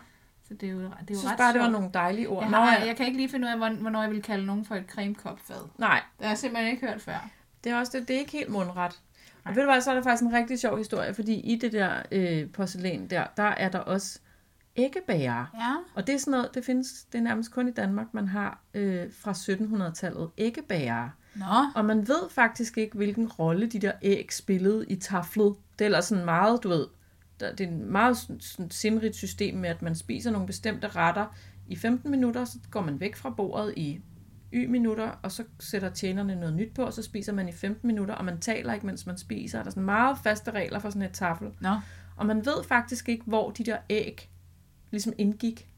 Speaker 1: Så det er jo, det er
Speaker 2: Jeg
Speaker 1: jo
Speaker 2: synes
Speaker 1: ret
Speaker 2: bare, det var
Speaker 1: sjovt.
Speaker 2: nogle dejlige ord.
Speaker 1: Jeg, har,
Speaker 2: ja.
Speaker 1: jeg kan ikke lige finde ud af, hvorn- hvornår jeg vil kalde nogen for et cremekopfad.
Speaker 2: Nej,
Speaker 1: Det har jeg simpelthen ikke hørt før.
Speaker 2: det er også det, det er ikke helt mundret. Og
Speaker 1: Nej.
Speaker 2: ved du hvad, så er der faktisk en rigtig sjov historie, fordi i det der øh, porcelæn der, der er der også æggebærer.
Speaker 1: Ja.
Speaker 2: Og det er sådan noget, det findes, det er nærmest kun i Danmark, man har øh, fra 1700-tallet æggebærer.
Speaker 1: Nå.
Speaker 2: Og man ved faktisk ikke, hvilken rolle de der æg spillede i taflet. Det er ellers sådan meget, du ved, der, det er en meget sådan, sindrigt system med, at man spiser nogle bestemte retter i 15 minutter, så går man væk fra bordet i y-minutter, og så sætter tjenerne noget nyt på, og så spiser man i 15 minutter, og man taler ikke, mens man spiser. Der er sådan meget faste regler for sådan et tafel.
Speaker 1: Nå.
Speaker 2: Og man ved faktisk ikke, hvor de der æg ligesom indgik.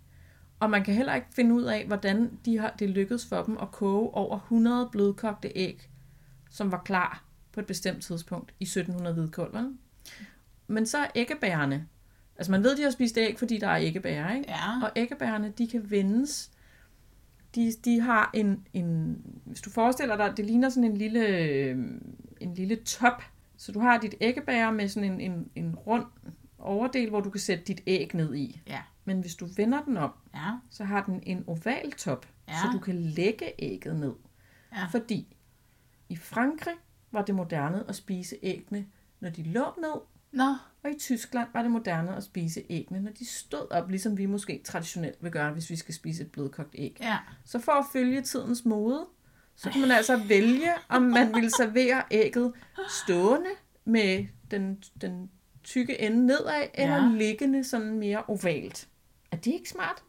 Speaker 2: Og man kan heller ikke finde ud af, hvordan de har, det lykkedes for dem at koge over 100 blødkogte æg, som var klar på et bestemt tidspunkt i 1700 hvidkål. Men så er æggebærerne. Altså man ved, de har spist æg, fordi der er æggebær, ikke?
Speaker 1: Ja.
Speaker 2: Og æggebærerne, de kan vendes. De, de har en, en... Hvis du forestiller dig, det ligner sådan en lille, øh, en lille top. Så du har dit æggebær med sådan en, en, en rund overdel, hvor du kan sætte dit æg ned i.
Speaker 1: Ja.
Speaker 2: Men hvis du vender den om,
Speaker 1: Ja.
Speaker 2: så har den en oval top,
Speaker 1: Ja.
Speaker 2: så du kan lægge ægget ned.
Speaker 1: Ja.
Speaker 2: Fordi i Frankrig var det moderne at spise æggene, når de lå ned,
Speaker 1: Nå.
Speaker 2: og i Tyskland var det moderne at spise æggene, når de stod op, ligesom vi måske traditionelt vil gøre, hvis vi skal spise et blødkogt æg.
Speaker 1: Ja.
Speaker 2: Så for at følge tidens mode, så kan man altså vælge, om man vil servere ægget stående med den, den tykke ende nedad, eller
Speaker 1: Ja.
Speaker 2: liggende sådan mere ovalt. Er det ikke smart?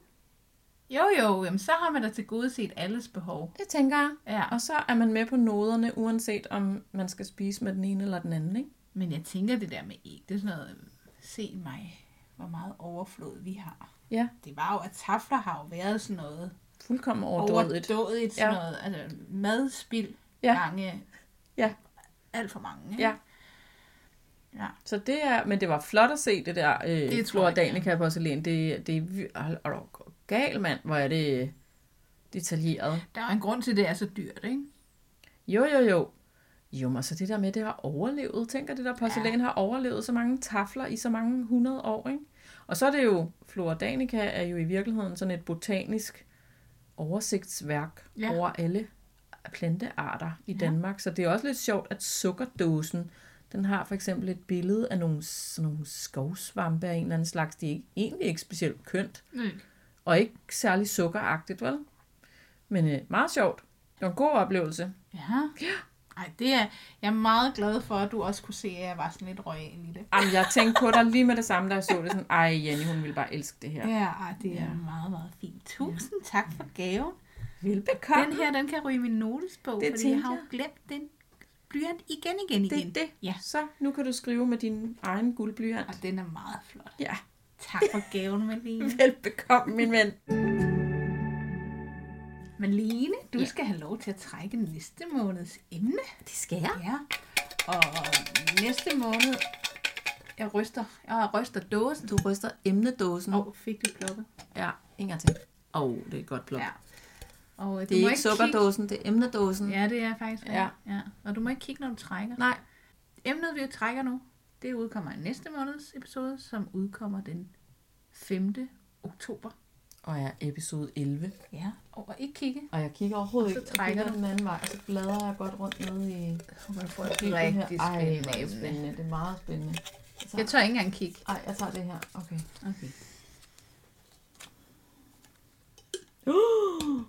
Speaker 1: Jo, jo, jamen, så har man da til gode set alles behov.
Speaker 2: Det tænker jeg.
Speaker 1: Ja.
Speaker 2: Og så er man med på noderne, uanset om man skal spise med den ene eller den anden, ikke?
Speaker 1: Men jeg tænker, det der med æg, det er sådan noget, se mig, hvor meget overflod vi har.
Speaker 2: Ja,
Speaker 1: Det var jo, at tafler har jo været sådan noget
Speaker 2: fuldkommen overdådigt.
Speaker 1: overdådigt, sådan
Speaker 2: Ja.
Speaker 1: noget, altså madspild
Speaker 2: Ja.
Speaker 1: gange,
Speaker 2: Ja.
Speaker 1: alt for mange. ikke?
Speaker 2: Ja.
Speaker 1: Ja.
Speaker 2: Så det er, men det var flot at se det der øh,
Speaker 1: Det jeg,
Speaker 2: Danica porcelæn. Det, det er hold da gal, mand. Hvor er det øh, detaljeret.
Speaker 1: Der er en grund til, at det er så dyrt, ikke?
Speaker 2: Jo, jo, jo. Jo, men så det der med, at det har overlevet. Tænk, at det der porcelæn ja. har overlevet så mange tafler i så mange hundrede år, ikke? Og så er det jo, Flora Danica er jo i virkeligheden sådan et botanisk oversigtsværk
Speaker 1: ja.
Speaker 2: over alle plantearter i ja. Danmark. Så det er også lidt sjovt, at sukkerdåsen, den har for eksempel et billede af nogle, sådan nogle skovsvampe af en eller anden slags. De er ikke, egentlig ikke specielt kønt,
Speaker 1: Mm.
Speaker 2: og ikke særlig sukkeragtigt, vel? Men øh, meget sjovt. Det var en god oplevelse.
Speaker 1: Ja. Ej, det er, jeg er meget glad for, at du også kunne se, at jeg var sådan lidt royal i det.
Speaker 2: Jamen, jeg tænkte på dig lige med det samme, da jeg så det. Sådan, ej, Jenny, hun ville bare elske det her.
Speaker 1: Ja, ej, det er
Speaker 2: Ja.
Speaker 1: meget, meget fint. Tusind tak for gaven.
Speaker 2: Velbekomme.
Speaker 1: Den her, den kan ryge min notesbog,
Speaker 2: Det
Speaker 1: fordi jeg har jo glemt den blyant igen, igen, igen.
Speaker 2: Det er det.
Speaker 1: Ja,
Speaker 2: Så nu kan du skrive med din egen guldblyant.
Speaker 1: og den er meget flot.
Speaker 2: Ja,
Speaker 1: Tak for gaven, Malene. (laughs)
Speaker 2: velbekomme, min ven.
Speaker 1: Malene, du
Speaker 2: Ja.
Speaker 1: skal have lov til at trække næste måneds emne.
Speaker 2: Det skal jeg.
Speaker 1: Ja. Og næste måned, jeg ryster, jeg ryster dåsen.
Speaker 2: Du ryster emnedåsen.
Speaker 1: Åh, oh, fik du plukket?
Speaker 2: Ja, en gang til. Åh, oh, det er godt pluk.
Speaker 1: Ja. Og øh,
Speaker 2: Det er ikke sukkerdåsen, det er emnedåsen.
Speaker 1: Kigge... Ja, det er faktisk
Speaker 2: Ja.
Speaker 1: ja. Og du må ikke kigge, når du trækker.
Speaker 2: Nej,
Speaker 1: Emnet, vi trækker nu, det udkommer i næste måneds episode, som udkommer den 5. oktober.
Speaker 2: og jeg er episode 11.
Speaker 1: Ja, og ikke kigge.
Speaker 2: Og jeg kigger overhovedet
Speaker 1: Og så
Speaker 2: ikke. Jeg
Speaker 1: trækker du.
Speaker 2: den anden vej, og så bladrer jeg godt rundt nede i...
Speaker 1: Så kan du få et
Speaker 2: i det her.
Speaker 1: rigtig
Speaker 2: Ej,
Speaker 1: spændende
Speaker 2: er det
Speaker 1: emne.
Speaker 2: spændende. Det er meget spændende. Jeg tager,
Speaker 1: Jeg tør ikke engang kigge.
Speaker 2: Ej, jeg tager det her. Okay.
Speaker 1: Okay. (gasps)
Speaker 2: Uh!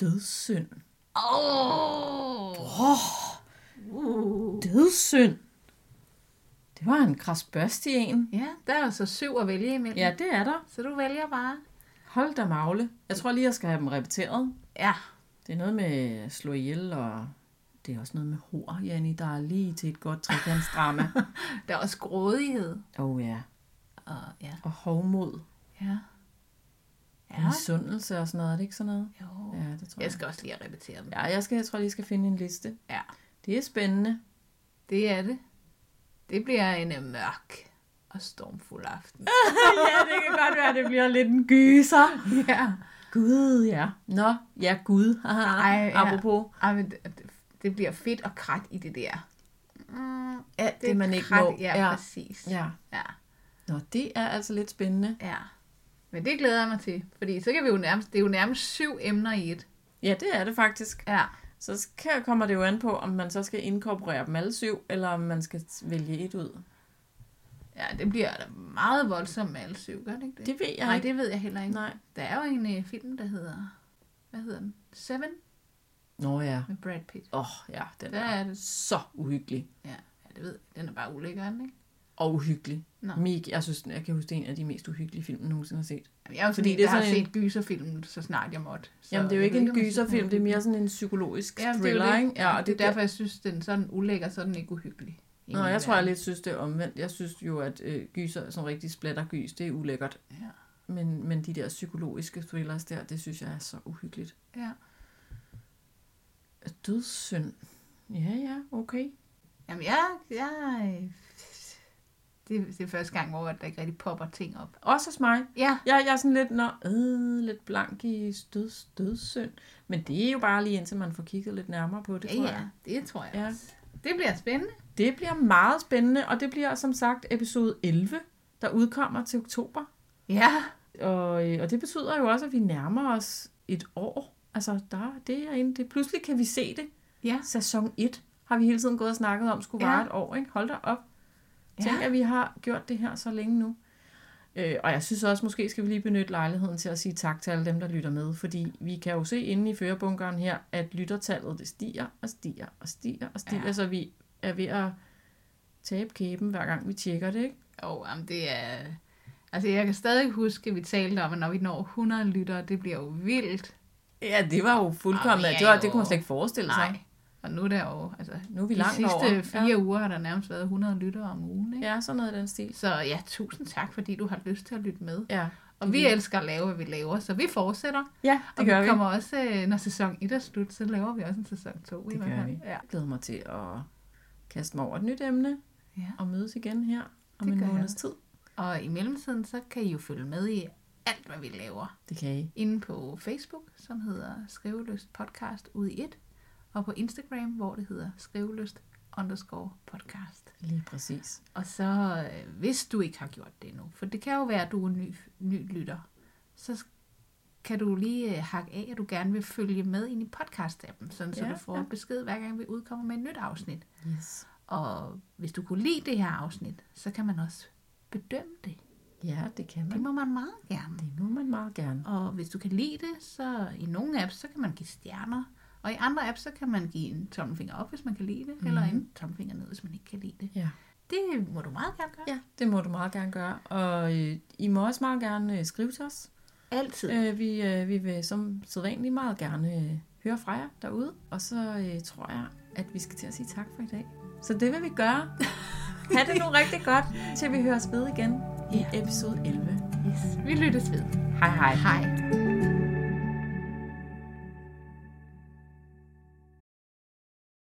Speaker 2: Dødssynd.
Speaker 1: Oh. Uh.
Speaker 2: Dødssynd. Det var en krasbørstig en.
Speaker 1: Ja, der er altså syv at vælge imellem.
Speaker 2: Ja, det er der.
Speaker 1: Så du vælger bare.
Speaker 2: Hold da magle. Jeg tror lige, jeg skal have dem repeteret.
Speaker 1: Ja.
Speaker 2: Det er noget med at slå ihjel, og det er også noget med hår, Janni, der er lige til et godt trekantsdrama. (laughs)
Speaker 1: Der er også grådighed.
Speaker 2: Åh oh, ja.
Speaker 1: Og ja.
Speaker 2: Og hovmod.
Speaker 1: Ja.
Speaker 2: Ja. Misundelse og sådan noget, er det ikke sådan noget?
Speaker 1: Jo.
Speaker 2: Ja, det tror jeg.
Speaker 1: Jeg skal også lige repetere dem.
Speaker 2: Ja, jeg, skal, jeg tror lige, jeg skal finde en liste.
Speaker 1: Ja.
Speaker 2: Det er spændende.
Speaker 1: Det er det. Det bliver en øh, mørk og stormfuld aften. (laughs)
Speaker 2: ja, det kan godt være, det bliver lidt en gyser.
Speaker 1: ja.
Speaker 2: Gud, ja. Nå, ja, Gud.
Speaker 1: Ej, ja.
Speaker 2: Apropos.
Speaker 1: Ej, men det, det bliver fedt og krat i det der. Mm,
Speaker 2: Ja, det, det man ikke
Speaker 1: krat,
Speaker 2: må.
Speaker 1: Ja,
Speaker 2: ja.
Speaker 1: præcis.
Speaker 2: ja.
Speaker 1: ja.
Speaker 2: Nå, det er altså lidt spændende.
Speaker 1: Ja. Men det glæder jeg mig til, fordi så kan vi jo nærmest, det er jo nærmest syv emner i et.
Speaker 2: Ja, det er det faktisk.
Speaker 1: Ja.
Speaker 2: Så kommer det jo an på, om man så skal inkorporere dem alle syv, eller om man skal vælge et ud.
Speaker 1: Ja, det bliver da meget voldsomt med alle syv, gør det ikke det?
Speaker 2: Det ved jeg
Speaker 1: Nej,
Speaker 2: ikke.
Speaker 1: det ved jeg heller ikke.
Speaker 2: Nej.
Speaker 1: Der er jo en uh, film, der hedder, hvad hedder den? Seven
Speaker 2: Nå ja.
Speaker 1: med Brad Pitt.
Speaker 2: Åh, oh, ja, den
Speaker 1: Der
Speaker 2: er
Speaker 1: er det.
Speaker 2: så uhyggelig.
Speaker 1: Ja, ja det ved jeg. Den er bare ulækker, er ikke?
Speaker 2: Og uhyggelig.
Speaker 1: Nå.
Speaker 2: Mig, jeg synes, jeg kan huske, det er en af de mest uhyggelige film, jeg nogensinde har set.
Speaker 1: Jamen, jeg er jo
Speaker 2: Fordi det er
Speaker 1: det har
Speaker 2: sådan en-
Speaker 1: set gyserfilm, så snart jeg måtte. Så
Speaker 2: Jamen, det er jo ikke en gyserfilm, det er mere sådan en psykologisk
Speaker 1: Ja, det er
Speaker 2: thriller,
Speaker 1: det.
Speaker 2: ikke?
Speaker 1: Ja,
Speaker 2: og
Speaker 1: det er derfor, jeg synes, den er sådan ulækker, så er den ikke uhyggelig.
Speaker 2: Nå, jeg tror, jeg lidt synes, det er omvendt. Jeg synes jo, at øh, gyser, sådan rigtig splattergys, det er ulækkert.
Speaker 1: Ja.
Speaker 2: Men, men de der psykologiske thrillers der, det synes jeg er så uhyggeligt.
Speaker 1: ja.
Speaker 2: Dødssynd. Ja, ja, okay.
Speaker 1: Jamen, jeg, jeg, det, det er første gang, hvor der ikke rigtig popper ting op.
Speaker 2: Også hos mig.
Speaker 1: Ja,
Speaker 2: Jeg, jeg er sådan lidt, nå, øh, lidt blank i døds, dødssynd. Men det er jo bare lige indtil man får kigget lidt nærmere på det,
Speaker 1: ja,
Speaker 2: tror
Speaker 1: ja,
Speaker 2: jeg.
Speaker 1: det tror jeg
Speaker 2: Ja.
Speaker 1: også. Det bliver spændende.
Speaker 2: Det bliver meget spændende, og det bliver som sagt episode 11, der udkommer til oktober.
Speaker 1: Ja,
Speaker 2: Og, øh, og det betyder jo også, at vi nærmer os et år. Altså, der, det er en, det, pludselig kan vi se det.
Speaker 1: ja,
Speaker 2: Sæson 1 har vi hele tiden gået og snakket om, skulle
Speaker 1: Ja.
Speaker 2: vare et år. Ikke? Hold da op. Tænk,
Speaker 1: Ja.
Speaker 2: at vi har gjort det her så længe nu. Øh, og jeg synes også, måske skal vi lige benytte lejligheden til at sige tak til alle dem, der lytter med. Fordi vi kan jo se inde i førebunkeren her, at lyttertallet det stiger og stiger og stiger og stiger.
Speaker 1: Ja.
Speaker 2: Ja. Så vi er ved at tabe kæben, hver gang vi tjekker det, ikke?
Speaker 1: Jo, jamen det er... Altså, jeg kan stadig huske, at vi talte om, at når vi når 100 lyttere, det bliver jo vildt.
Speaker 2: Ja, det var jo fuldkommen.
Speaker 1: Vi er
Speaker 2: det, var, det kunne man slet ikke forestille sig.
Speaker 1: Nej. Og nu er der jo... Altså,
Speaker 2: Nu er vi
Speaker 1: de
Speaker 2: langt
Speaker 1: sidste
Speaker 2: over.
Speaker 1: fire
Speaker 2: Ja.
Speaker 1: uger har der nærmest været 100 lyttere om ugen, ikke?
Speaker 2: Ja, sådan noget i den stil.
Speaker 1: Så ja, tusind tak, fordi du har lyst til at lytte med.
Speaker 2: Ja,
Speaker 1: Og vi elsker at lave, hvad vi laver, så vi fortsætter.
Speaker 2: ja det
Speaker 1: og
Speaker 2: gør
Speaker 1: vi kommer også, øh, når sæson 1 er slut, så laver vi også en sæson 2. i
Speaker 2: Det
Speaker 1: hvert
Speaker 2: gør vi.
Speaker 1: Ja.
Speaker 2: Jeg glæder mig til at kaste mig over et nyt emne
Speaker 1: ja.
Speaker 2: og mødes igen her om
Speaker 1: Det
Speaker 2: en måneds tid.
Speaker 1: Og i mellemtiden, så kan I jo følge med i alt, hvad vi laver.
Speaker 2: Det kan I.
Speaker 1: Inde på Facebook, som hedder Skriveløst Podcast ud i et. Og på Instagram, hvor det hedder Skriveløst underscore podcast.
Speaker 2: Lige præcis.
Speaker 1: Og så, øh, hvis du ikke har gjort det endnu, for det kan jo være, at du er ny, ny lytter, så kan du lige øh, hakke af, at du gerne vil følge med ind i podcast-appen, sådan så
Speaker 2: Ja,
Speaker 1: du får
Speaker 2: ja.
Speaker 1: besked hver gang vi udkommer med et nyt afsnit.
Speaker 2: Yes.
Speaker 1: Og hvis du kunne lide det her afsnit, så kan man også bedømme det.
Speaker 2: Ja, det kan
Speaker 1: Det
Speaker 2: man.
Speaker 1: må man meget gerne.
Speaker 2: Det må man meget gerne.
Speaker 1: Og hvis du kan lide det, så i nogle apps, så kan man give stjerner. Og i andre apps, så kan man give en tommelfinger op, hvis man kan lide det, mm. eller en tommelfinger ned, hvis man ikke kan lide det.
Speaker 2: Ja.
Speaker 1: Det må du meget gerne gøre.
Speaker 2: ja, det må du meget gerne gøre. Og øh, I må også meget gerne øh, skrive til os.
Speaker 1: Altid.
Speaker 2: Øh, vi, øh, vi vil som sædvanligt meget gerne øh, høre fra jer derude. Og så øh, tror jeg, at vi skal til at sige tak for i dag. Så det vil vi gøre. (laughs) ha' det nu rigtig godt, til vi høres ved igen i
Speaker 1: Ja.
Speaker 2: episode 11.
Speaker 1: Yes. Vi lyttes ved.
Speaker 2: Hej hej.
Speaker 1: Hej.